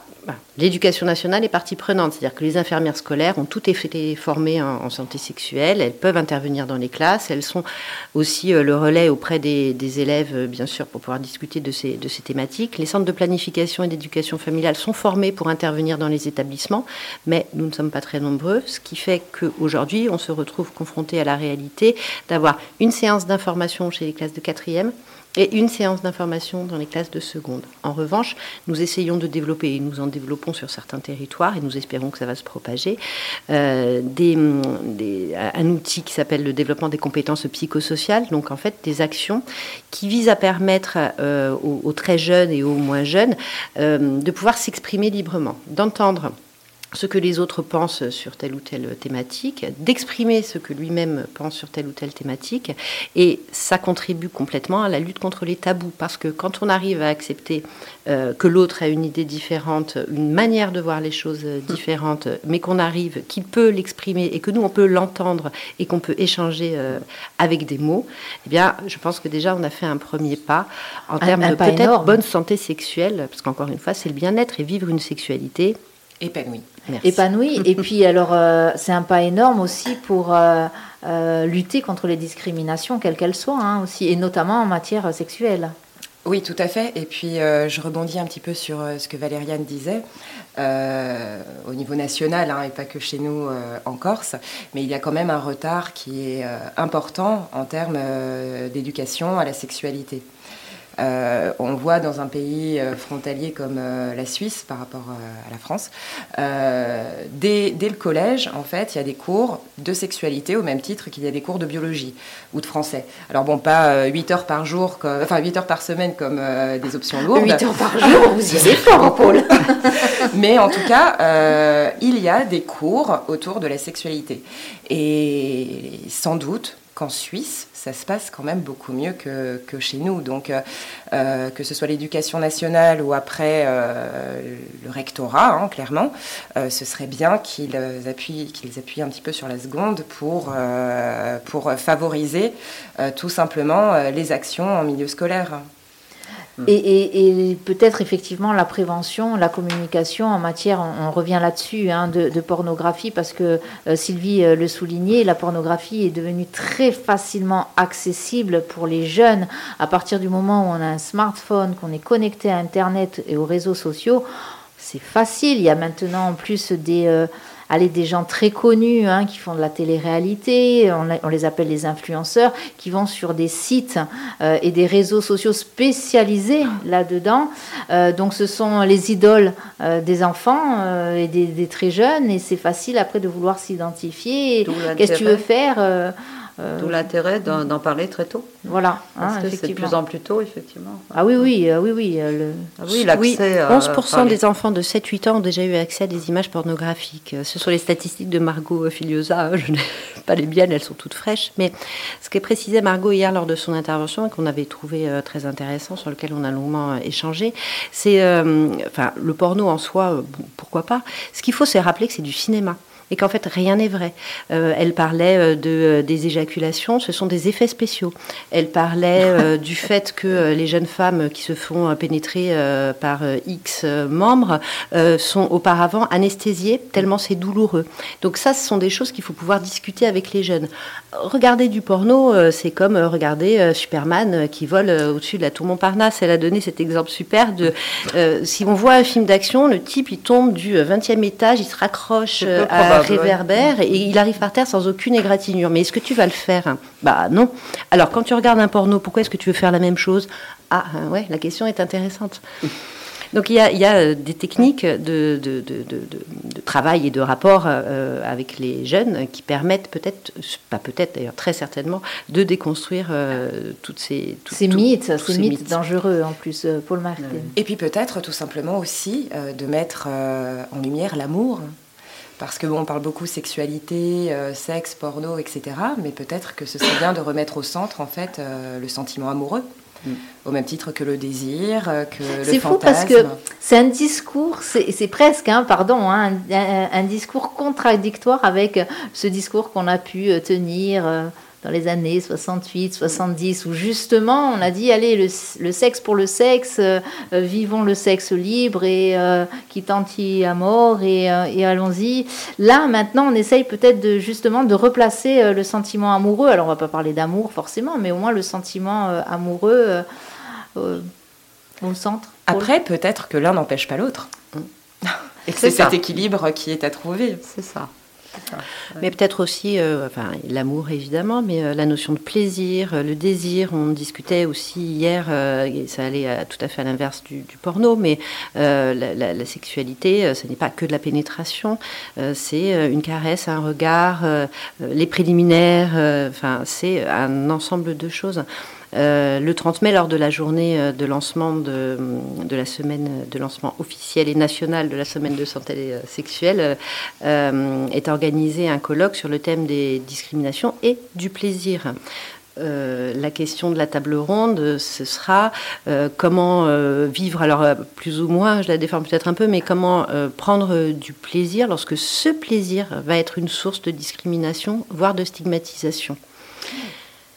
L'éducation nationale est partie prenante, c'est-à-dire que les infirmières scolaires ont toutes été formées en, santé sexuelle, elles peuvent intervenir dans les classes, elles sont aussi euh, le relais auprès des, élèves, euh, bien sûr, pour pouvoir discuter de ces, de ces thématiques. Les centres de planification et d'éducation familiale sont formés pour intervenir dans les établissements, mais nous ne sommes pas très nombreux, ce qui fait qu'aujourd'hui, on se retrouve confronté à la réalité d'avoir une séance d'information chez les classes de quatrième, et une séance d'information dans les classes de seconde. En revanche, nous essayons de développer, et nous en développons sur certains territoires, et nous espérons que ça va se propager, euh, un outil qui s'appelle le développement des compétences psychosociales, donc en fait des actions qui visent à permettre euh, aux, très jeunes et aux moins jeunes euh, de pouvoir s'exprimer librement, d'entendre ce que les autres pensent sur telle ou telle thématique, d'exprimer ce que lui-même pense sur telle ou telle thématique, et ça contribue complètement à la lutte contre les tabous, parce que quand on arrive à accepter euh, que l'autre a une idée différente, une manière de voir les choses différentes, mais qu'on arrive, qu'il peut l'exprimer, et que nous, on peut l'entendre, et qu'on peut échanger euh, avec des mots, eh bien, je pense que déjà, on a fait un premier pas en termes de peut-être bonne santé sexuelle, parce qu'encore une fois, c'est le bien-être et vivre une sexualité épanouie épanoui. et puis, alors, euh, c'est un pas énorme aussi pour euh, euh, lutter contre les discriminations, quelles qu'elles soient, hein, aussi, et notamment en matière sexuelle. Oui, tout à fait. Et puis, je rebondis un petit peu sur ce que Valériane disait. au niveau national, hein, et pas que chez nous en Corse, mais il y a quand même un retard qui est important en termes d'éducation à la sexualité. Euh, on voit dans un pays euh, frontalier comme euh, la Suisse par rapport à la France, dès, le collège, en fait, il y a des cours de sexualité au même titre qu'il y a des cours de biologie ou de français. Alors bon, pas 8 heures par jour, enfin 8 heures par semaine comme des options lourdes. 8 heures par jour, vous y allez fort, Paul. Mais en tout cas, il y a des cours autour de la sexualité. Et sans doute, qu'en Suisse, ça se passe quand même beaucoup mieux que, chez nous. Donc, euh, euh, que ce soit l'éducation nationale ou après euh, le rectorat, hein, clairement, ce serait bien qu'ils appuient, appuient un petit peu sur la seconde pour, pour favoriser tout simplement les actions en milieu scolaire. Et, peut-être effectivement la prévention, la communication en matière, on, revient là-dessus, hein, de, pornographie, parce que euh, Sylvie euh, le soulignait, la pornographie est devenue très facilement accessible pour les jeunes. À partir du moment où on a un smartphone, qu'on est connecté à Internet et aux réseaux sociaux, c'est facile. Il y a maintenant en plus des... Euh, allez, des gens très connus hein, qui font de la télé-réalité, on, les appelle les influenceurs, qui vont sur des sites euh, et des réseaux sociaux spécialisés là-dedans. Euh, donc ce sont les idoles euh, des enfants et des, des, très jeunes, et c'est facile après de vouloir s'identifier. Qu'est-ce que tu veux faire euh, D'où l'intérêt d'en parler très tôt. Voilà, parce hein, que c'est de plus en plus tôt, effectivement. Ah oui, oui, euh, oui, oui. Euh, ah oui, l'accès. 11% des enfants de 7-8 ans ont déjà eu accès à des images pornographiques. Ce sont les statistiques de Margot Filiosa. Hein, je n'ai pas les miennes, elles sont toutes fraîches. Mais ce que précisait Margot hier lors de son intervention et qu'on avait trouvé très intéressant, sur lequel on a longuement échangé, c'est, enfin, le porno en soi, pourquoi pas. Ce qu'il faut, c'est rappeler que c'est du cinéma et qu'en fait rien n'est vrai. Euh, elle parlait euh, de, euh, des éjaculations, ce sont des effets spéciaux. Elle parlait du fait que les jeunes femmes qui se font pénétrer par X membres sont auparavant anesthésiées tellement c'est douloureux. Donc ça, ce sont des choses qu'il faut pouvoir discuter avec les jeunes. Regarder du porno, c'est comme regarder Superman qui vole au-dessus de la tour Montparnasse. Elle a donné cet exemple super de si on voit un film d'action, le type il tombe du 20e étage, il se raccroche à réverbère et il arrive par terre sans aucune égratignure. Mais est-ce que tu vas le faire? Bah non. Alors quand tu regardes un porno, pourquoi est-ce que tu veux faire la même chose? Ah ouais, la question est intéressante. Donc il y a, euh, des techniques de, travail et de rapport euh, avec les jeunes qui permettent peut-être, pas peut-être d'ailleurs très certainement, de déconstruire euh, toutes ces, ces mythes, ces, mythes, dangereux en plus, Paul Martin. Et puis peut-être tout simplement aussi de mettre en lumière l'amour. Parce que bon, on parle beaucoup sexualité, euh, sexe, porno, etc. Mais peut-être que ce serait bien de remettre au centre en fait euh, le sentiment amoureux. Mm. Au même titre que le désir, euh, que le C'est fou parce que c'est un discours, c'est presque, hein, pardon, hein, un, discours contradictoire avec ce discours qu'on a pu tenir dans les années 68, 70, où justement on a dit allez, le, sexe pour le sexe, euh, euh, vivons le sexe libre et euh, qui à mort et, et allons-y. Là maintenant on essaye peut-être de, justement de replacer le sentiment amoureux. Alors on va pas parler d'amour forcément, mais au moins le sentiment amoureux au centre. Après, peut-être que l'un n'empêche pas l'autre. Et que c'est cet équilibre qui est à trouver. C'est ça. Mais peut-être aussi, euh, enfin, l'amour évidemment, mais euh, la notion de plaisir, euh, le désir. On discutait aussi hier, ça allait tout à fait à l'inverse du, porno, mais la, sexualité, ce n'est pas que de la pénétration, c'est une caresse, un regard, les préliminaires, enfin, c'est un ensemble de choses. Le 30 mai, lors de la journée de lancement de, de, la semaine de lancement officiel et national de la semaine de santé sexuelle, est organisé un colloque sur le thème des discriminations et du plaisir. Euh, la question de la table ronde, ce sera euh, comment euh, vivre, alors plus ou moins, je la déforme peut-être un peu, mais comment prendre du plaisir lorsque ce plaisir va être une source de discrimination, voire de stigmatisation.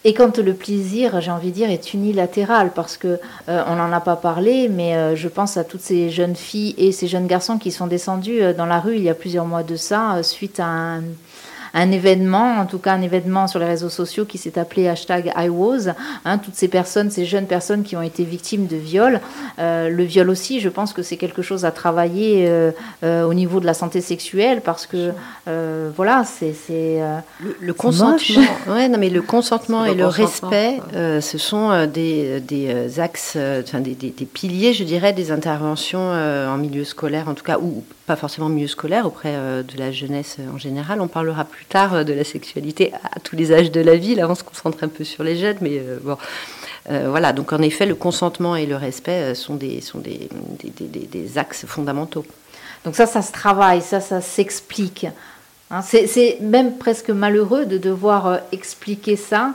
Et quand le plaisir, j'ai envie de dire, est unilatéral, parce que on n'en a pas parlé, mais je pense à toutes ces jeunes filles et ces jeunes garçons qui sont descendus dans la rue il y a plusieurs mois de ça, suite à un un événement, en tout cas un événement sur les réseaux sociaux qui s'est appelé hashtag IWAS. Hein, toutes ces personnes, ces jeunes personnes qui ont été victimes de viol. Euh, le viol aussi, je pense que c'est quelque chose à travailler euh, euh, au niveau de la santé sexuelle parce que voilà, c'est le, consentement. Ouais, non, mais le consentement et le respect, ce sont des, des axes, enfin, des, des, des, piliers, je dirais, des interventions en milieu scolaire, en tout cas, ou pas forcément milieu scolaire, auprès de la jeunesse en général. On parlera plus tard euh, de la sexualité à tous les âges de la vie. Là, on se concentre un peu sur les jeunes, mais euh, bon. Euh, voilà, donc en effet, le consentement et le respect sont des, sont des, des, axes fondamentaux. Donc ça, ça se travaille, ça, ça s'explique. Hein, c'est même presque malheureux de devoir expliquer ça,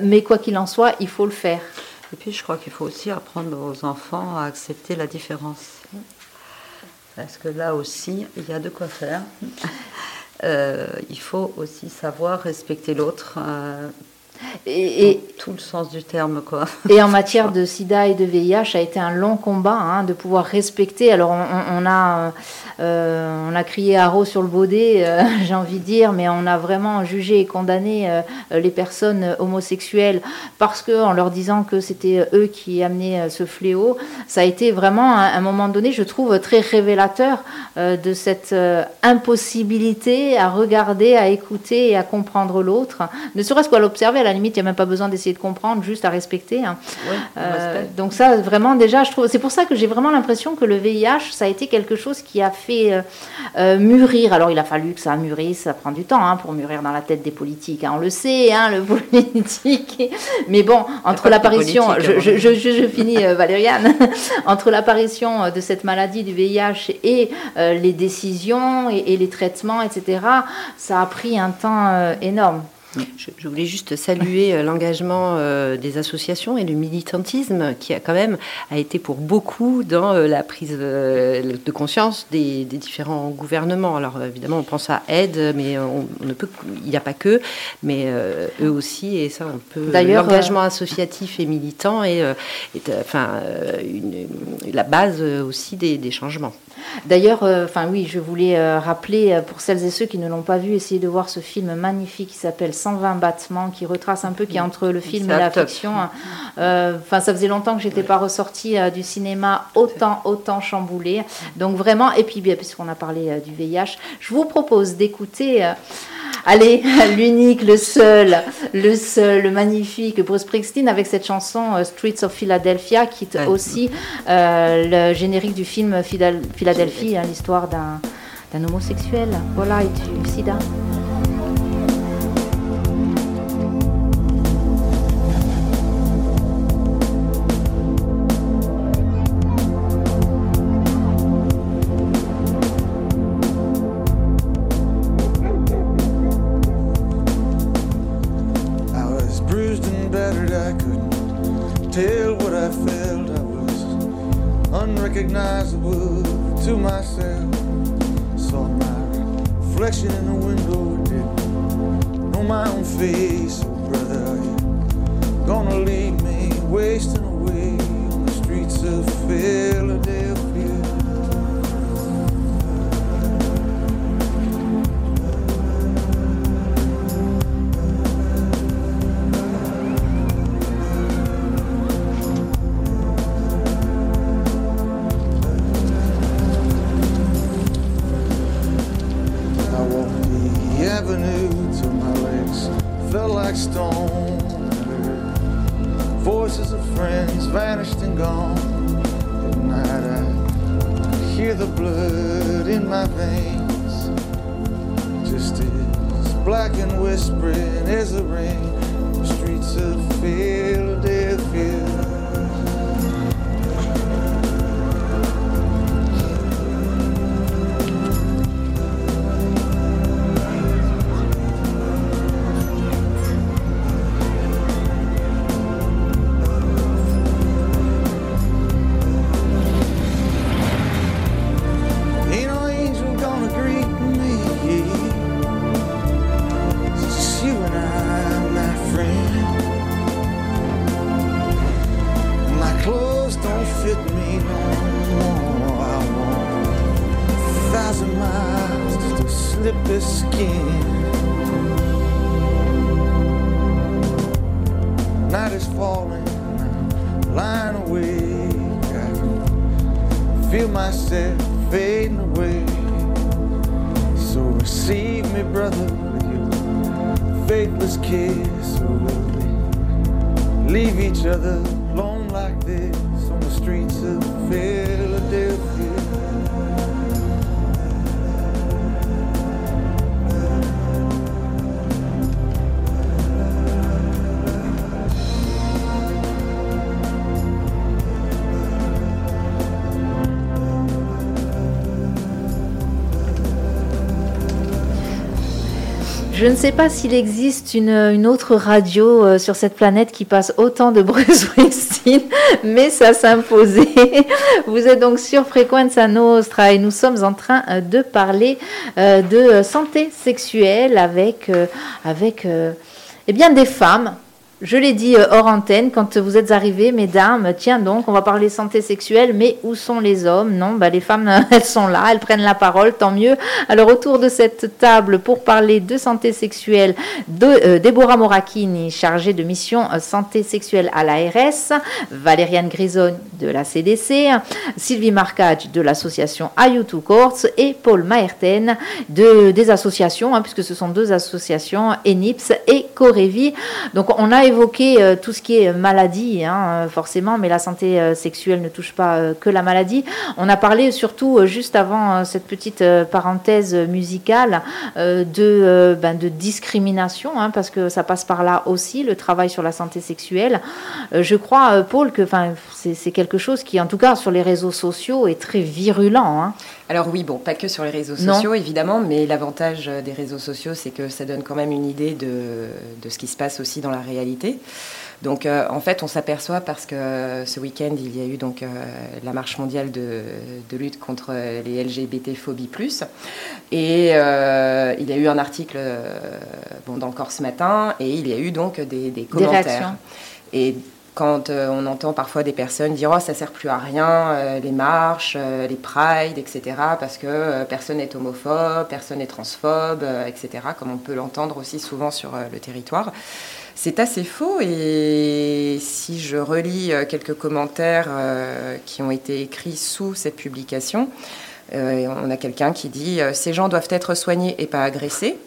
mais quoi qu'il en soit, il faut le faire. Et puis je crois qu'il faut aussi apprendre aux enfants à accepter la différence. Parce que là aussi, il y a de quoi faire. Euh, il faut aussi savoir respecter l'autre. Euh, et, tout le sens du terme quoi. Et en matière de SIDA et de VIH, ça a été un long combat hein, de pouvoir respecter. Alors on, a euh, on a crié haro sur le baudet, j'ai envie de dire, mais on a vraiment jugé et condamné les personnes homosexuelles parce que en leur disant que c'était eux qui amenaient ce fléau, ça a été vraiment à un moment donné, je trouve très révélateur de cette impossibilité à regarder, à écouter et à comprendre l'autre, ne serait-ce qu'à l'observer à la limite, il n'y a même pas besoin d'essayer de comprendre, juste à respecter. Hein. Euh, donc ça, vraiment, déjà, je trouve, c'est pour ça que j'ai vraiment l'impression que le VIH, ça a été quelque chose qui a fait euh, euh, mûrir. Alors, il a fallu que ça mûrisse, ça prend du temps hein, pour mûrir dans la tête des politiques. Hein. On le sait, le politique. Mais bon, entre l'apparition, je, je, finis, Valériane, entre l'apparition de cette maladie du VIH et les décisions et, et, les traitements, etc., ça a pris un temps énorme. Je, voulais juste saluer euh, l'engagement euh, des associations et le militantisme qui a quand même a été pour beaucoup dans euh, la prise de conscience des, différents gouvernements. Alors évidemment, on pense à aide, mais on, ne peut, il n'y a pas que, mais eux aussi, et ça, on peut. D'ailleurs, l'engagement associatif et militant est, enfin, la base aussi des changements. D'ailleurs, enfin oui, je voulais rappeler pour celles et ceux qui ne l'ont pas vu, essayer de voir ce film magnifique qui s'appelle 120 battements, qui retrace un peu, qui est entre le film et la fiction. Enfin, ça faisait longtemps que j'étais pas ressortie du cinéma autant, autant chamboulée. Donc vraiment, et puis bien, puisqu'on a parlé du VIH, je vous propose d'écouter. Allez, l'unique, le seul, le seul, le magnifique Bruce Springsteen avec cette chanson euh, Streets of Philadelphia qui est aussi euh, le générique du film Philadelphie, hein, l'histoire d'un homosexuel. Voilà, et du sida. myself. Saw my reflection in the window, didn't know my own face. Oh, brother, you're gonna leave me wasting sais pas s'il existe une, une autre radio euh, sur cette planète qui passe autant de Bruce Springsteen, mais ça s'imposait. Vous êtes donc sur Frequenza Nostra et nous sommes en train euh, de parler euh, de santé sexuelle avec, avec eh bien, des femmes je l'ai dit euh, hors antenne quand vous êtes arrivés, mesdames. Tiens donc, on va parler santé sexuelle, mais où sont les hommes? Non, bah, les femmes, elles sont là, elles prennent la parole, tant mieux. Alors autour de cette table pour parler de santé sexuelle, de euh, Déborah chargée de mission euh, santé sexuelle à l'ARS, Valériane Grisogne de la CDC, Sylvie Marcage de l'association IU2 Courts et Paul Maerten de, des associations, hein, puisque ce sont deux associations, ENIPS et Corevi. Donc on a évoqué euh, tout ce qui est maladie, hein, forcément, mais la santé euh, sexuelle ne touche pas euh, que la maladie. On a parlé surtout, juste avant cette petite parenthèse musicale, de, ben, de discrimination, hein, parce que ça passe par là aussi, le travail sur la santé sexuelle. Je crois, Paul, que c'est quelque chose qui, en tout cas sur les réseaux sociaux, est très virulent. Hein. Alors oui, bon, pas que sur les réseaux Non. sociaux, évidemment, mais l'avantage euh, des réseaux sociaux, c'est que ça donne quand même une idée de, de ce qui se passe aussi dans la réalité. Donc euh, en fait, on s'aperçoit parce que euh, ce week-end, il y a eu donc euh, la marche mondiale de, de lutte contre les LGBT-phobies plus, et euh, il y a eu un article bon, dans le corps ce matin, et il y a eu donc des, des commentaires. Et quand euh, on entend parfois des personnes dire oh ça sert plus à rien euh, les marches, euh, les prides, etc. parce que personne n'est homophobe, personne n'est transphobe, etc. Comme on peut l'entendre aussi souvent sur le territoire. C'est assez faux et si je relis quelques commentaires qui ont été écrits sous cette publication, on a quelqu'un qui dit ces gens doivent être soignés et pas agressés.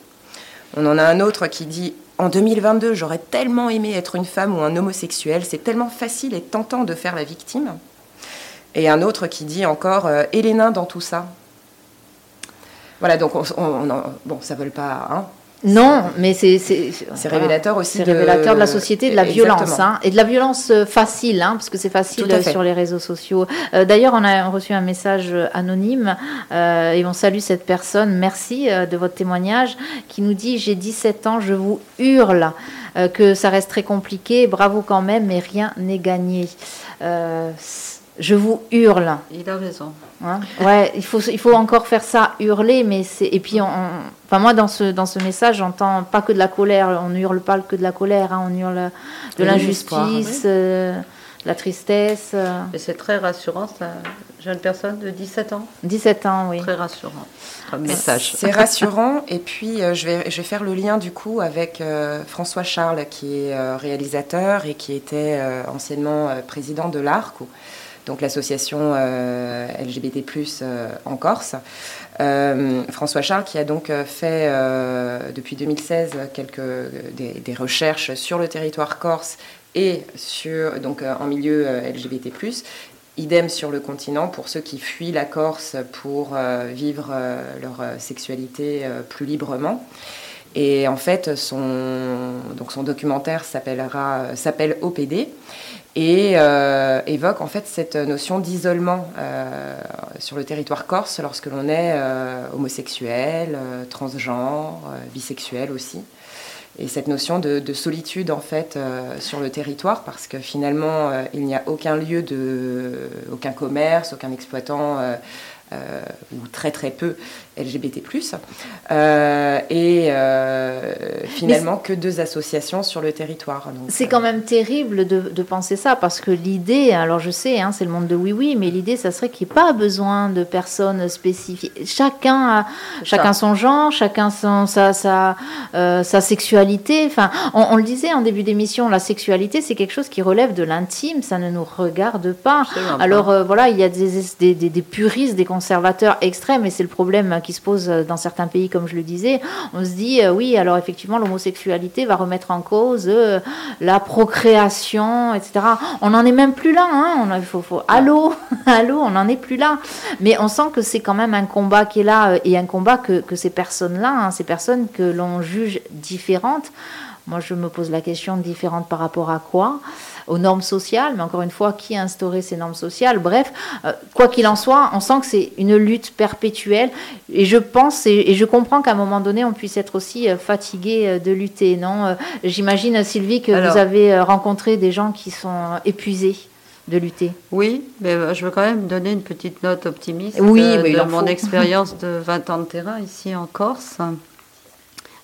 On en a un autre qui dit En 2022, j'aurais tellement aimé être une femme ou un homosexuel, c'est tellement facile et tentant de faire la victime. Et un autre qui dit encore euh, Et les nains dans tout ça Voilà, donc on, on- bon, ça ne veut pas. Hein, Non, mais c'est c'est révélateur aussi. C'est révélateur de la société, de la violence, hein, et de la violence euh, facile, hein, parce que c'est facile euh, sur les réseaux sociaux. Euh, D'ailleurs, on a reçu un message anonyme euh, et on salue cette personne. Merci euh, de votre témoignage qui nous dit j'ai 17 ans, je vous hurle euh, que ça reste très compliqué. Bravo quand même, mais rien n'est gagné. Je vous hurle. Il a raison. Hein ouais, il faut, il faut encore faire ça, hurler, mais c'est. Et puis, on, on- enfin, moi, dans ce, dans ce message, j'entends pas que de la colère, on ne hurle pas que de la colère, hein, on hurle de l'injustice, euh, de la tristesse. euh. Et c'est très rassurant, une jeune personne de 17 ans. 17 ans, oui. Très rassurant comme message. C'est rassurant. Et puis, euh, je, vais, je vais faire le lien du coup avec euh, François Charles, qui est euh, réalisateur et qui était euh, anciennement euh, président de l'ARC, ou- donc l'association euh, LGBT, euh, en Corse. Euh, François Charles, qui a donc fait depuis 2016 quelques, des, recherches sur le territoire corse et sur, donc, en milieu LGBT. Idem sur le continent pour ceux qui fuient la Corse pour vivre leur sexualité plus librement. Et en fait, son, donc son documentaire s'appelle OPD et euh, évoque en fait cette notion d'isolement euh, sur le territoire corse lorsque l'on est euh, homosexuel, transgenre, bisexuel aussi. Et cette notion de, de solitude en fait sur le territoire parce que finalement il n'y a aucun lieu de, aucun commerce, aucun exploitant ou très très peu LGBT+, euh, et euh, finalement que deux associations sur le territoire. C'est quand même terrible de, de, penser ça, parce que l'idée, alors je sais, hein, c'est le monde de oui-oui, mais l'idée, ça serait qu'il n'y ait pas besoin de personnes spécifiques. Chacun a chacun son genre, chacun son, sa, sa, euh, sa sexualité. Enfin, on, le disait en début d'émission, la sexualité, c'est quelque chose qui relève de l'intime, ça ne nous regarde pas. Alors euh, voilà, il y a des, des, des, des puristes, des conservateurs extrêmes, et c'est le problème qui se pose dans certains pays, comme je le disais, on se dit euh, oui, alors effectivement, l'homosexualité va remettre en cause euh, la procréation, etc. On n'en est même plus là. Hein on, il faut, faut, allô, allô, on n'en est plus là. Mais on sent que c'est quand même un combat qui est là euh, et un combat que, que ces personnes-là, hein, ces personnes que l'on juge différentes, moi je me pose la question différente par rapport à quoi? Aux normes sociales, mais encore une fois, qui a instauré ces normes sociales? Bref, euh, quoi qu'il en soit, on sent que c'est une lutte perpétuelle, et je pense et, je comprends qu'à un moment donné, on puisse être aussi euh, fatigué euh, de lutter, non? J'imagine, Sylvie, que vous avez rencontré des gens qui sont épuisés de lutter. Oui, mais je veux quand même donner une petite note optimiste oui, de mon expérience de 20 ans de terrain ici en Corse.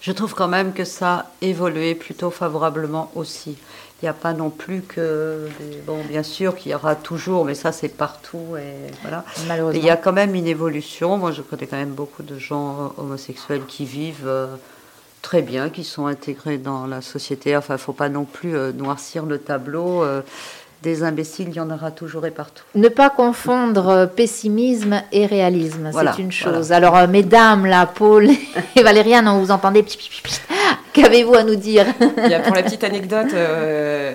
Je trouve quand même que ça a évolué plutôt favorablement aussi. Il n'y a pas non plus que. Bon, bien sûr qu'il y aura toujours, mais ça, c'est partout. Et voilà. Malheureusement. il y a quand même une évolution. Moi, je connais quand même beaucoup de gens homosexuels qui vivent euh, très bien, qui sont intégrés dans la société. Enfin, il ne faut pas non plus euh, noircir le tableau. Euh, des imbéciles, il y en aura toujours et partout. Ne pas confondre pessimisme et réalisme, c'est une chose. Alors, mesdames, là, Paul et Valériane, on vous entendez Qu'avez-vous à nous dire? Pour la petite anecdote, euh,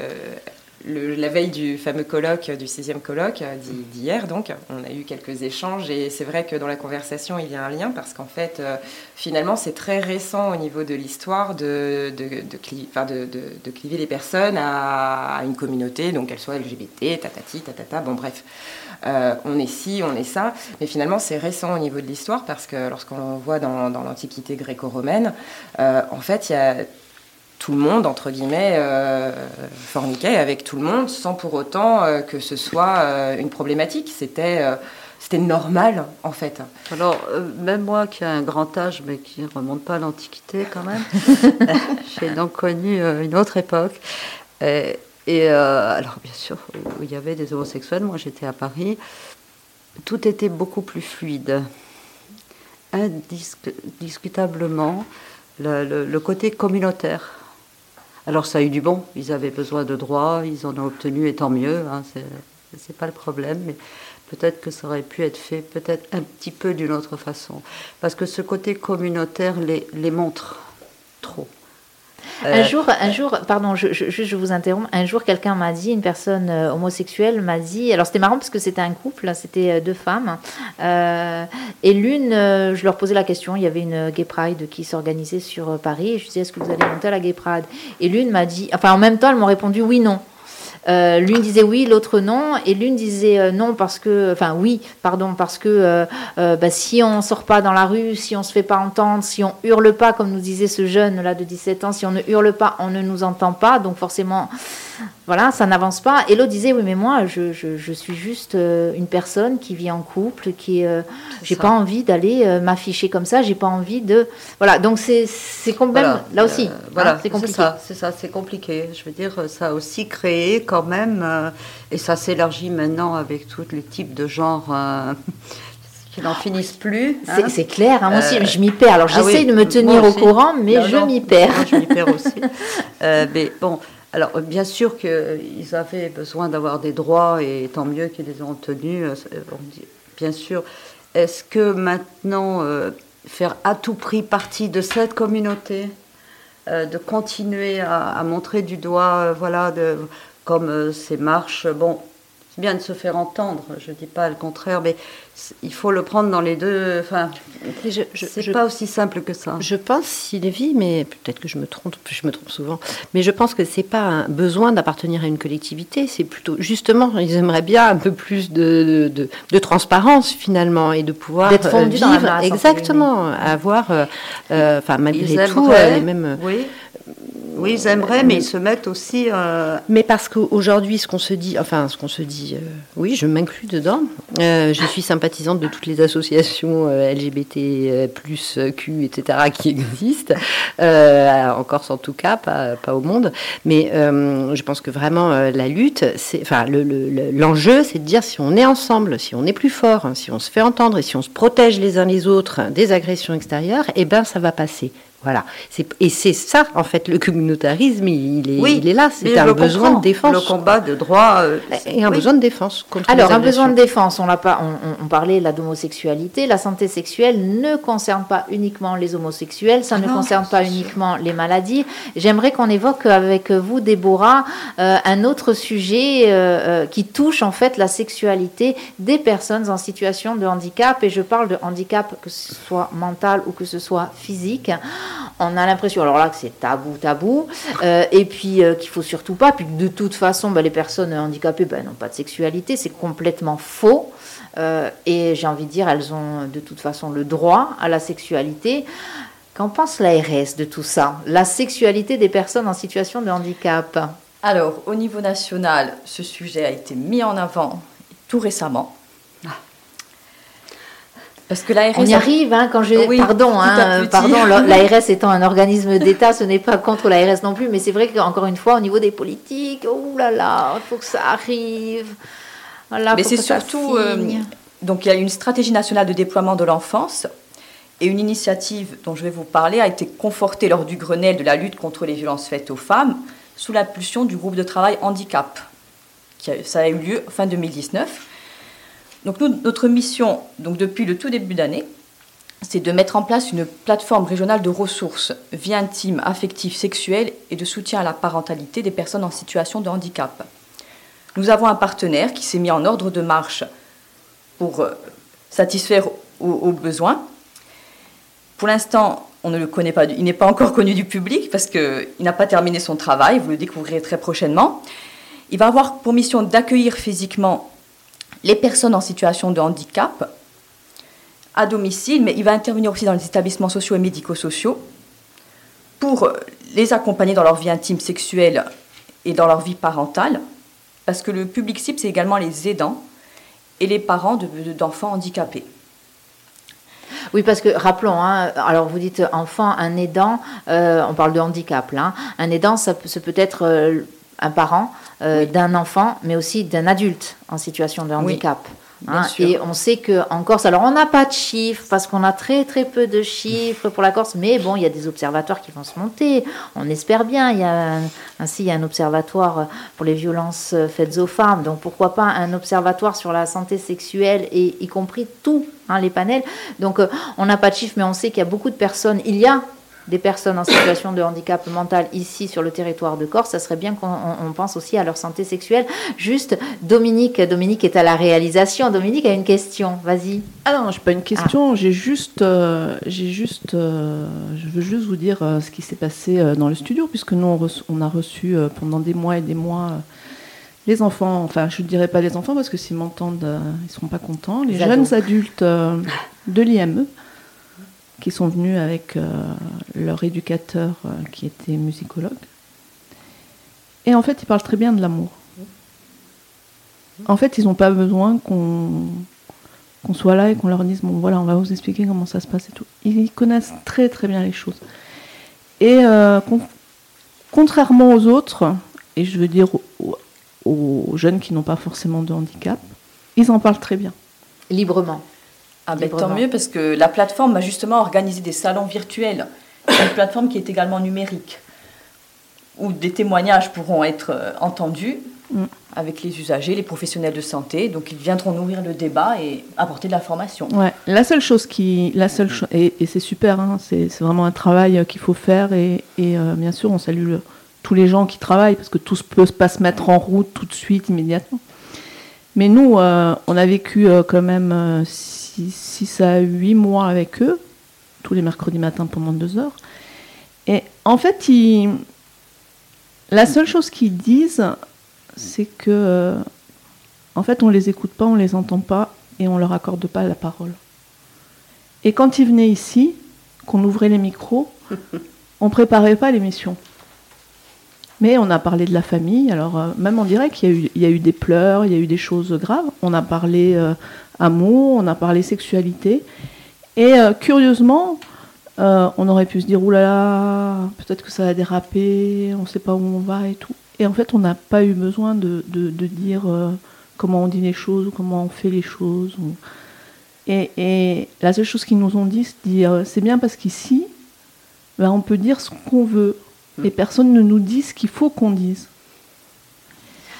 la veille du fameux colloque, du sixième colloque euh, d'hier, donc, on a eu quelques échanges et c'est vrai que dans la conversation, il y a un lien parce qu'en fait, euh, finalement, c'est très récent au niveau de l'histoire de, de, de, cliver les personnes à, une communauté, donc qu'elle soit LGBT, tatati, tatata, bon bref. on est ci, on est ça, mais finalement c'est récent au niveau de l'histoire parce que lorsqu'on voit dans, dans l'Antiquité gréco-romaine, en fait il y a tout le monde, entre guillemets, euh, forniquait avec tout le monde sans pour autant euh, que ce soit euh, une problématique. C'était c'était normal, en fait. Alors, même moi qui ai un grand âge, mais qui ne remonte pas à l'Antiquité quand même, j'ai donc connu une autre époque. Et, et alors, bien sûr, où il y avait des homosexuels, moi j'étais à Paris, tout était beaucoup plus fluide. Indiscutablement, le, le côté communautaire alors ça a eu du bon, ils avaient besoin de droits, ils en ont obtenu et tant mieux, hein, c'est pas le problème, mais peut-être que ça aurait pu être fait peut-être un petit peu d'une autre façon. Parce que ce côté communautaire les montre trop. Un euh, jour, un jour, pardon, je, je, je vous interromps. Un jour, quelqu'un m'a dit, une personne euh, homosexuelle m'a dit. Alors c'était marrant parce que c'était un couple, c'était euh, deux femmes, et l'une, je leur posais la question. Il y avait une Gay Pride qui s'organisait sur Paris. Et je disais, est-ce que vous allez monter à la Gay Pride? Et l'une m'a dit, enfin en même temps, elles m'ont répondu oui, non. Euh, l'une disait oui, l'autre non, et l'une disait euh, non parce que, enfin oui, pardon, parce que euh, bah, si on sort pas dans la rue, si on se fait pas entendre, si on hurle pas, comme nous disait ce jeune là de 17 ans, si on ne hurle pas, on ne nous entend pas, donc forcément voilà, ça n'avance pas. Et l'autre disait, oui, mais moi, je, je, suis juste une personne qui vit en couple, qui, euh, j'ai pas envie d'aller m'afficher comme ça, j'ai pas envie de, voilà. Donc c'est, c'est quand même là aussi, voilà, hein, c'est compliqué. C'est ça, c'est ça, c'est compliqué. Je veux dire, ça a aussi créé quand même, et ça s'élargit maintenant avec tous les types de genres. qui n'en finissent plus. Hein. C'est, clair, hein, moi aussi, je m'y perds. Alors ah j'essaie de me tenir au courant, mais je m'y perds. je m'y perds aussi. mais bon, alors, euh, bien sûr qu'ils avaient besoin d'avoir des droits et tant mieux qu'ils les ont tenus. Euh, bien sûr. Est-ce que maintenant, euh, faire à tout prix partie de cette communauté, de continuer à, montrer du doigt, voilà, de, comme ces marches, bon, bien de se faire entendre, je ne dis pas le contraire, mais il faut le prendre dans les deux. Enfin, c'est pas aussi simple que ça. Je pense, Sylvie, mais peut-être que je me trompe, je me trompe souvent, mais je pense que c'est pas un besoin d'appartenir à une collectivité, c'est plutôt justement, ils aimeraient bien un peu plus de, de, transparence finalement et de pouvoir D'être euh, vivre exactement, avoir, euh, euh, enfin malgré tout, les mêmes. Oui oui, ils aimeraient, mais ils se mettent aussi. Euh, mais parce qu'aujourd'hui, ce qu'on se dit, enfin, ce qu'on se dit, euh, oui, je m'inclus dedans. Euh, je suis sympathisante de toutes les associations LGBT, plus Q, etc., qui existent, en Corse en tout cas, pas, au monde. Mais je pense que vraiment, la lutte, enfin, l'enjeu, c'est de dire si on est ensemble, si on est plus fort, hein, si on se fait entendre et si on se protège les uns les autres des agressions extérieures, eh ben, ça va passer. Voilà. Et c'est ça, en fait, le communautarisme, il est, il est là. C'est un besoin de défense. Le combat de droit. Euh, et un besoin de défense. Alors, un besoin de défense, on, pas, on, on, parlait là d'homosexualité. La santé sexuelle ne concerne pas uniquement les homosexuels, ça ah ne concerne pas uniquement les maladies. J'aimerais qu'on évoque avec vous, Déborah, euh, un autre sujet euh, qui touche en fait la sexualité des personnes en situation de handicap. Et je parle de handicap que ce soit mental ou que ce soit physique on a l'impression, alors là, que c'est tabou, tabou, euh, et puis euh, qu'il faut surtout pas, puis de toute façon, bah, les personnes handicapées ben, n'ont pas de sexualité, c'est complètement faux. Euh, et j'ai envie de dire, elles ont de toute façon le droit à la sexualité. Qu'en pense l'ARS de tout ça? La sexualité des personnes en situation de handicap? Alors, au niveau national, ce sujet a été mis en avant tout récemment. Parce que l'ARS. On y arrive, hein, quand je. pardon, hein, pardon, l'ARS étant un organisme d'État, ce n'est pas contre l'ARS non plus, mais c'est vrai qu'encore une fois, au niveau des politiques, oh là là, il faut que ça arrive. mais c'est surtout. Euh, donc il y a une stratégie nationale de déploiement de l'enfance et une initiative dont je vais vous parler a été confortée lors du Grenelle de la lutte contre les violences faites aux femmes sous l'impulsion du groupe de travail handicap. Qui ça a eu lieu fin 2019. Donc notre mission, donc depuis le tout début d'année, c'est de mettre en place une plateforme régionale de ressources, vie intime, affective, sexuelle et de soutien à la parentalité des personnes en situation de handicap. Nous avons un partenaire qui s'est mis en ordre de marche pour euh, satisfaire aux, besoins. Pour l'instant, on ne le connaît pas, il n'est pas encore connu du public parce qu'il n'a pas terminé son travail, vous le découvrirez très prochainement. Il va avoir pour mission d'accueillir physiquement les personnes en situation de handicap à domicile, mais il va intervenir aussi dans les établissements sociaux et médico-sociaux pour les accompagner dans leur vie intime sexuelle et dans leur vie parentale, parce que le public cible, c'est également les aidants et les parents d'enfants handicapés. Oui, parce que rappelons, hein, alors vous dites enfant, un aidant, euh, on parle de handicap hein. un aidant, ça, peut être euh, un parent euh, d'un enfant, mais aussi d'un adulte en situation de handicap. Hein. et on sait que en Corse, alors on n'a pas de chiffres parce qu'on a très très peu de chiffres pour la Corse, mais bon, il y a des observatoires qui vont se monter. On espère bien. Il y a ainsi il y a un observatoire pour les violences faites aux femmes. Donc pourquoi pas un observatoire sur la santé sexuelle et y compris tous hein, les panels. Donc euh, on n'a pas de chiffres, mais on sait qu'il y a beaucoup de personnes. Il y a des personnes en situation de handicap mental ici sur le territoire de Corse, ça serait bien qu'on pense aussi à leur santé sexuelle. Juste, Dominique, Dominique est à la réalisation. Dominique a une question, vas-y. Ah non, je n'ai pas une question, ah. j'ai juste, euh, j'ai juste, euh, je veux juste vous dire euh, ce qui s'est passé dans le studio, puisque nous on, a reçu pendant des mois et des mois les enfants, enfin je ne dirais pas les enfants parce que s'ils m'entendent, ils ne seront pas contents, les, jeunes adultes de l'IME qui sont venus avec euh, leur éducateur euh, qui était musicologue. Et en fait, ils parlent très bien de l'amour. En fait, ils n'ont pas besoin qu'on soit là et qu'on leur dise bon voilà, on va vous expliquer comment ça se passe et tout. Ils connaissent très très bien les choses. Et euh, contrairement aux autres, et je veux dire aux jeunes qui n'ont pas forcément de handicap, ils en parlent très bien. Librement. Ah ben, tant mieux parce que la plateforme a justement organisé des salons virtuels. Une plateforme qui est également numérique, où des témoignages pourront être euh, entendus mm. avec les usagers, les professionnels de santé. Donc ils viendront nourrir le débat et apporter de l'information. Ouais. La seule chose qui, la seule et, c'est super, hein, c'est vraiment un travail qu'il faut faire et, et euh, bien sûr on salue tous les gens qui travaillent parce que tout ne peut pas se mettre en route tout de suite immédiatement. Mais nous, on a vécu quand même 6 à 8 mois avec eux, tous les mercredis matins pendant deux heures. Et en fait, la seule chose qu'ils disent, c'est que, en fait, on les écoute pas, on les entend pas et on leur accorde pas la parole. Et quand ils venaient ici, qu'on ouvrait les micros, on préparait pas l'émission. Mais on a parlé de la famille. Alors, euh, même en direct, il y, a eu, des pleurs, il y a eu des choses graves. On a parlé euh, amour, on a parlé sexualité. Et euh, curieusement, on aurait pu se dire oulala, peut-être que ça va déraper, on ne sait pas où on va et tout. Et en fait, on n'a pas eu besoin de, dire comment on dit les choses ou comment on fait les choses. Et, la seule chose qu'ils nous ont dit, c'est dire c'est bien parce qu'ici, ben, on peut dire ce qu'on veut et personne ne nous dit ce qu'il faut qu'on dise.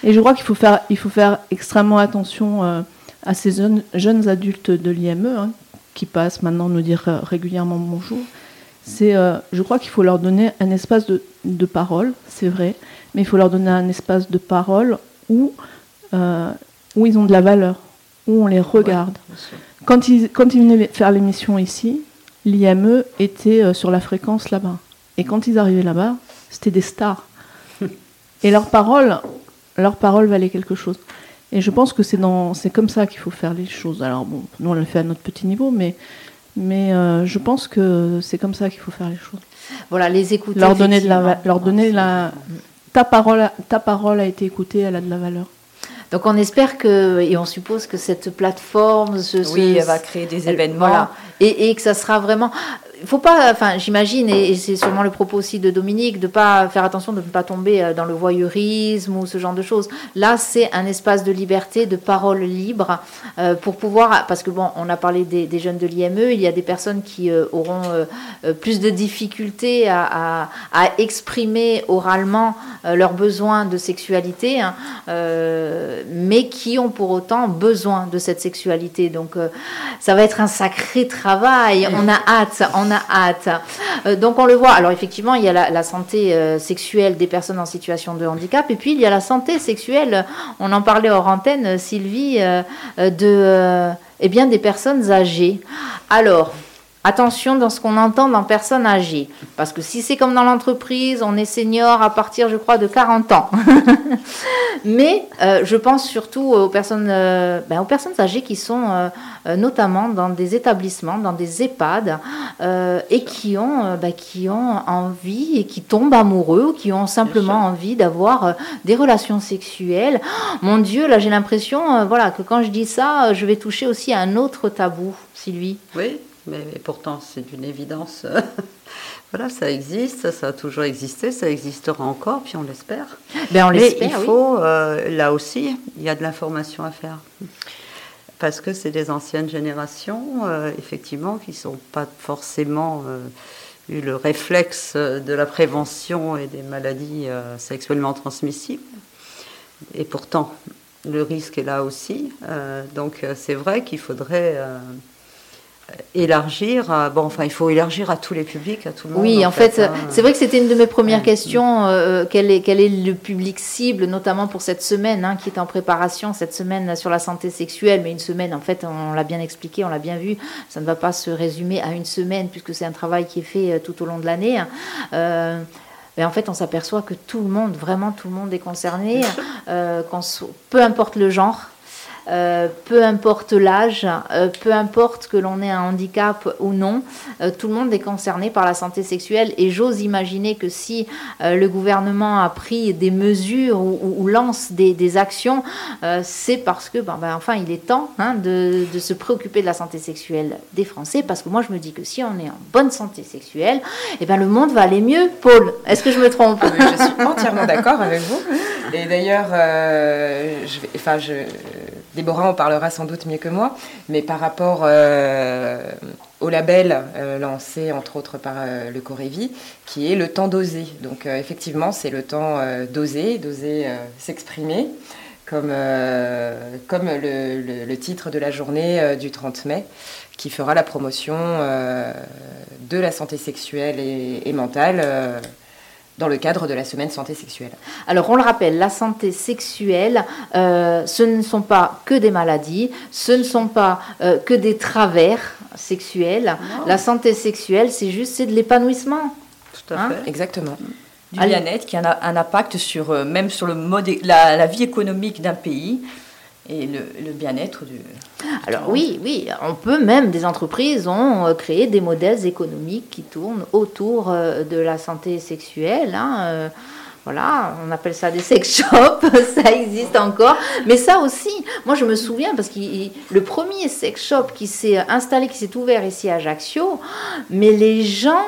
Et je crois qu'il faut faire, il faut faire extrêmement attention euh, à ces jeunes, jeunes adultes de l'IME hein, qui passent maintenant nous dire euh, régulièrement bonjour. C'est, euh, je crois qu'il faut leur donner un espace de, de parole, c'est vrai, mais il faut leur donner un espace de parole où, où ils ont de la valeur, où on les regarde. quand, ils, quand ils venaient faire l'émission ici, l'IME était sur la fréquence là-bas. Et quand ils arrivaient là-bas, c'était des stars. Et leurs paroles, leurs paroles valaient quelque chose. Et je pense que c'est dans, c'est comme ça qu'il faut faire les choses. Alors bon, nous on le fait à notre petit niveau, mais mais euh, je pense que c'est comme ça qu'il faut faire les choses. Voilà, les écouter. Leur donner de la, leur donner la, ta parole, ta parole a été écoutée, elle a de la valeur. Donc on espère que, et on suppose que cette plateforme... oui, elle va créer des événements. Voilà, et, que ça sera vraiment il faut pas, enfin, j'imagine, et, c'est sûrement le propos aussi de Dominique, de pas faire attention de ne pas tomber euh, dans le voyeurisme ou ce genre de choses. Là, c'est un espace de liberté, de parole libre, euh, pour pouvoir, parce que bon, on a parlé des, jeunes de l'IME, il y a des personnes qui euh, auront plus de difficultés à, exprimer oralement leurs besoins de sexualité, hein, mais qui ont pour autant besoin de cette sexualité. Donc, ça va être un sacré travail. On a hâte on a hâte. Euh, donc on le voit. Alors effectivement, il y a la, santé euh, sexuelle des personnes en situation de handicap, et puis il y a la santé sexuelle. On en parlait hors antenne, Sylvie, euh, de eh bien des personnes âgées. Alors. Attention dans ce qu'on entend dans personnes âgées. Parce que si c'est comme dans l'entreprise, on est senior à partir, je crois, de 40 ans. Mais je pense surtout aux personnes, ben, aux personnes âgées qui sont euh, notamment dans des établissements, dans des EHPAD, euh, et qui ont, euh, bah, qui ont envie et qui tombent amoureux, ou qui ont simplement envie d'avoir des relations sexuelles. Mon Dieu, là j'ai l'impression voilà, que quand je dis ça, je vais toucher aussi à un autre tabou, Sylvie. Oui, mais, pourtant c'est une évidence. voilà, ça existe, ça a toujours existé, ça existera encore, puis on l'espère. Ben on l'espère. Il faut, là aussi, il y a de l'information à faire parce que c'est des anciennes générations, euh, effectivement, qui n'ont pas forcément euh, eu le réflexe de la prévention et des maladies euh, sexuellement transmissibles. Et pourtant, le risque est là aussi. donc c'est vrai qu'il faudrait élargir à, bon enfin il faut élargir à tous les publics à tout le monde oui en, fait, hein. c'est vrai que c'était une de mes premières questions euh, quel est quel est le public cible notamment pour cette semaine hein, qui est en préparation cette semaine sur la santé sexuelle mais une semaine en fait on l'a bien expliqué on l'a bien vu ça ne va pas se résumer à une semaine puisque c'est un travail qui est fait euh, tout au long de l'année hein. euh, mais en fait, on s'aperçoit que tout le monde, vraiment tout le monde est concerné, peu importe le genre, euh, peu importe l'âge, euh, peu importe que l'on ait un handicap ou non, euh, tout le monde est concerné par la santé sexuelle et j'ose imaginer que si le gouvernement a pris des mesures ou, lance des, actions, c'est parce que, ben, ben, enfin, il est temps hein, de, se préoccuper de la santé sexuelle des Français parce que moi je me dis que si on est en bonne santé sexuelle, eh ben, le monde va aller mieux. Paul, est-ce que je me trompe? Je suis entièrement d'accord avec vous. Et d'ailleurs, je, enfin, je Déborah en parlera sans doute mieux que moi, mais par rapport euh, au label euh, lancé entre autres par euh, le Corévi, qui est le temps d'oser. Donc effectivement, c'est le temps d'oser, d'oser s'exprimer, comme, comme le, titre de la journée du 30 mai, qui fera la promotion de la santé sexuelle et mentale dans le cadre de la semaine santé sexuelle. Alors on le rappelle, la santé sexuelle, euh, ce ne sont pas que des maladies, ce ne sont pas euh, que des travers sexuels. La santé sexuelle, c'est juste c'est de l'épanouissement. Tout à hein fait. Exactement. Du bien-être qui a un, impact sur euh, même sur le mode, la, la vie économique d'un pays et le, bien-être du. Alors oui, oui, on peut même, des entreprises ont créé des modèles économiques qui tournent autour de la santé sexuelle. Hein, voilà, on appelle ça des sex shops, ça existe encore. Mais ça aussi, moi je me souviens, parce que le premier sex shop qui s'est installé, qui s'est ouvert ici à Ajaccio, mais les gens,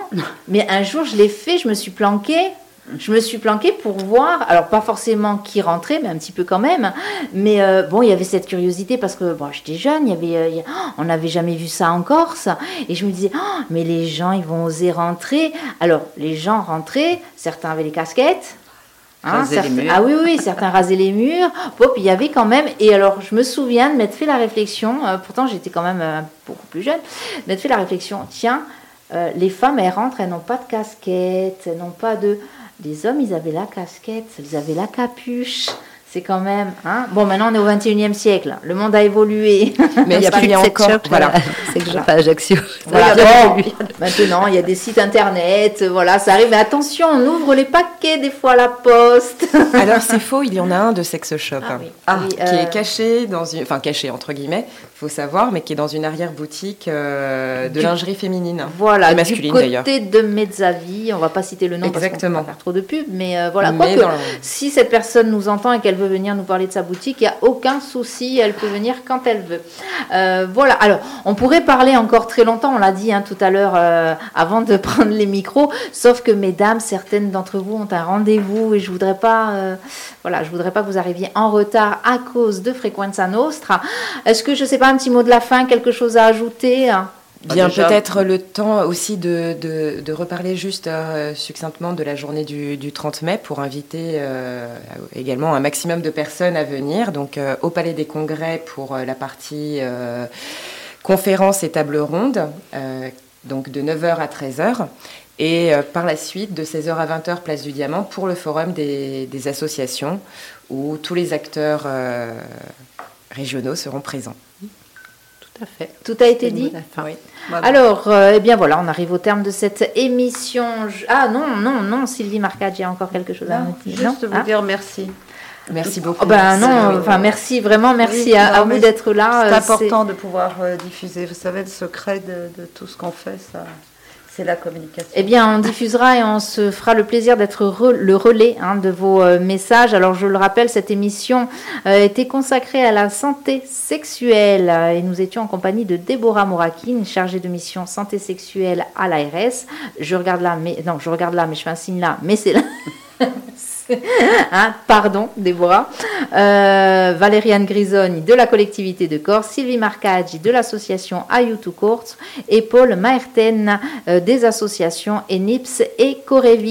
mais un jour je l'ai fait, je me suis planquée. Je me suis planquée pour voir, alors pas forcément qui rentrait, mais un petit peu quand même. Mais euh, bon, il y avait cette curiosité parce que bon, j'étais jeune, il y avait, euh, on n'avait jamais vu ça en Corse. Et je me disais, oh, mais les gens, ils vont oser rentrer. Alors, les gens rentraient, certains avaient les casquettes, Hein, ah oui, oui, certains rasaient les murs. Puis il y avait quand même, et alors je me souviens de m'être fait la réflexion, euh, pourtant j'étais quand même euh, beaucoup plus jeune, m'être fait la réflexion, tiens, les femmes elles rentrent, elles n'ont pas de casquette, elles n'ont pas de... Les hommes, ils avaient la casquette, ils avaient la capuche. C'est quand même. Hein bon, maintenant on est au 21e siècle. Le monde a évolué. Mais il n'y a, plus encore. voilà. C'est que je pas Ajaccio. maintenant, il y a des sites internet. Voilà, ça arrive. Mais attention, on ouvre les paquets des fois à la poste. Alors c'est faux. Il y en a un de sex shop ah, ah qui est euh, caché dans une, enfin caché entre guillemets, faut savoir, mais qui est dans une arrière boutique euh, de lingerie féminine. Voilà, masculine d'ailleurs. Côté de Mezzavi, on va pas citer le nom Exactement. parce qu'on va faire trop de pub, mais euh, voilà. Si cette personne nous entend et qu'elle veut venir nous parler de sa boutique, il n'y a aucun souci, elle peut venir quand elle veut. Euh, voilà, alors on pourrait parler encore très longtemps, on l'a dit hein, tout à l'heure euh, avant de prendre les micros, sauf que mesdames, certaines d'entre vous ont un rendez-vous et je voudrais pas, euh, voilà, je voudrais pas que vous arriviez en retard à cause de Frequenza Nostra. Est-ce que je sais pas un petit mot de la fin, quelque chose à ajouter Bien, peut-être le temps aussi de, de, reparler juste euh, succinctement de la journée du, 30 mai pour inviter euh, également un maximum de personnes à venir. Donc, euh, au Palais des Congrès pour la partie conférence et table ronde, donc de 9h à 13h. Et par la suite, de 16h à 20h, place du Diamant, pour le forum des, des associations où tous les acteurs régionaux seront présents. Tout a été dit Alors, euh, eh bien voilà, on arrive au terme de cette émission. Ah non, non, non, Sylvie y a encore quelque chose à dire. Juste vous ah. dire merci. Merci beaucoup. Oh, ben non, enfin merci vraiment, merci à, vous d'être là. C'est euh, important de pouvoir euh, diffuser. Vous savez, le secret de, de tout ce qu'on fait, ça la communication. Eh bien, on diffusera et on se fera le plaisir d'être le relais hein, de vos euh, messages. Alors, je le rappelle, cette émission euh, était consacrée à la santé sexuelle et nous étions en compagnie de Déborah Morakine, chargée de mission santé sexuelle à l'ARS. Je regarde là, mais non, je regarde là, mais je fais un signe là, mais c'est là. Hein, pardon, Déborah. Euh, Valériane Grisoni de la collectivité de Corse, Sylvie Marcaggi de l'association Ayutu Courts et Paul Maerten euh, des associations ENIPS et Corevi.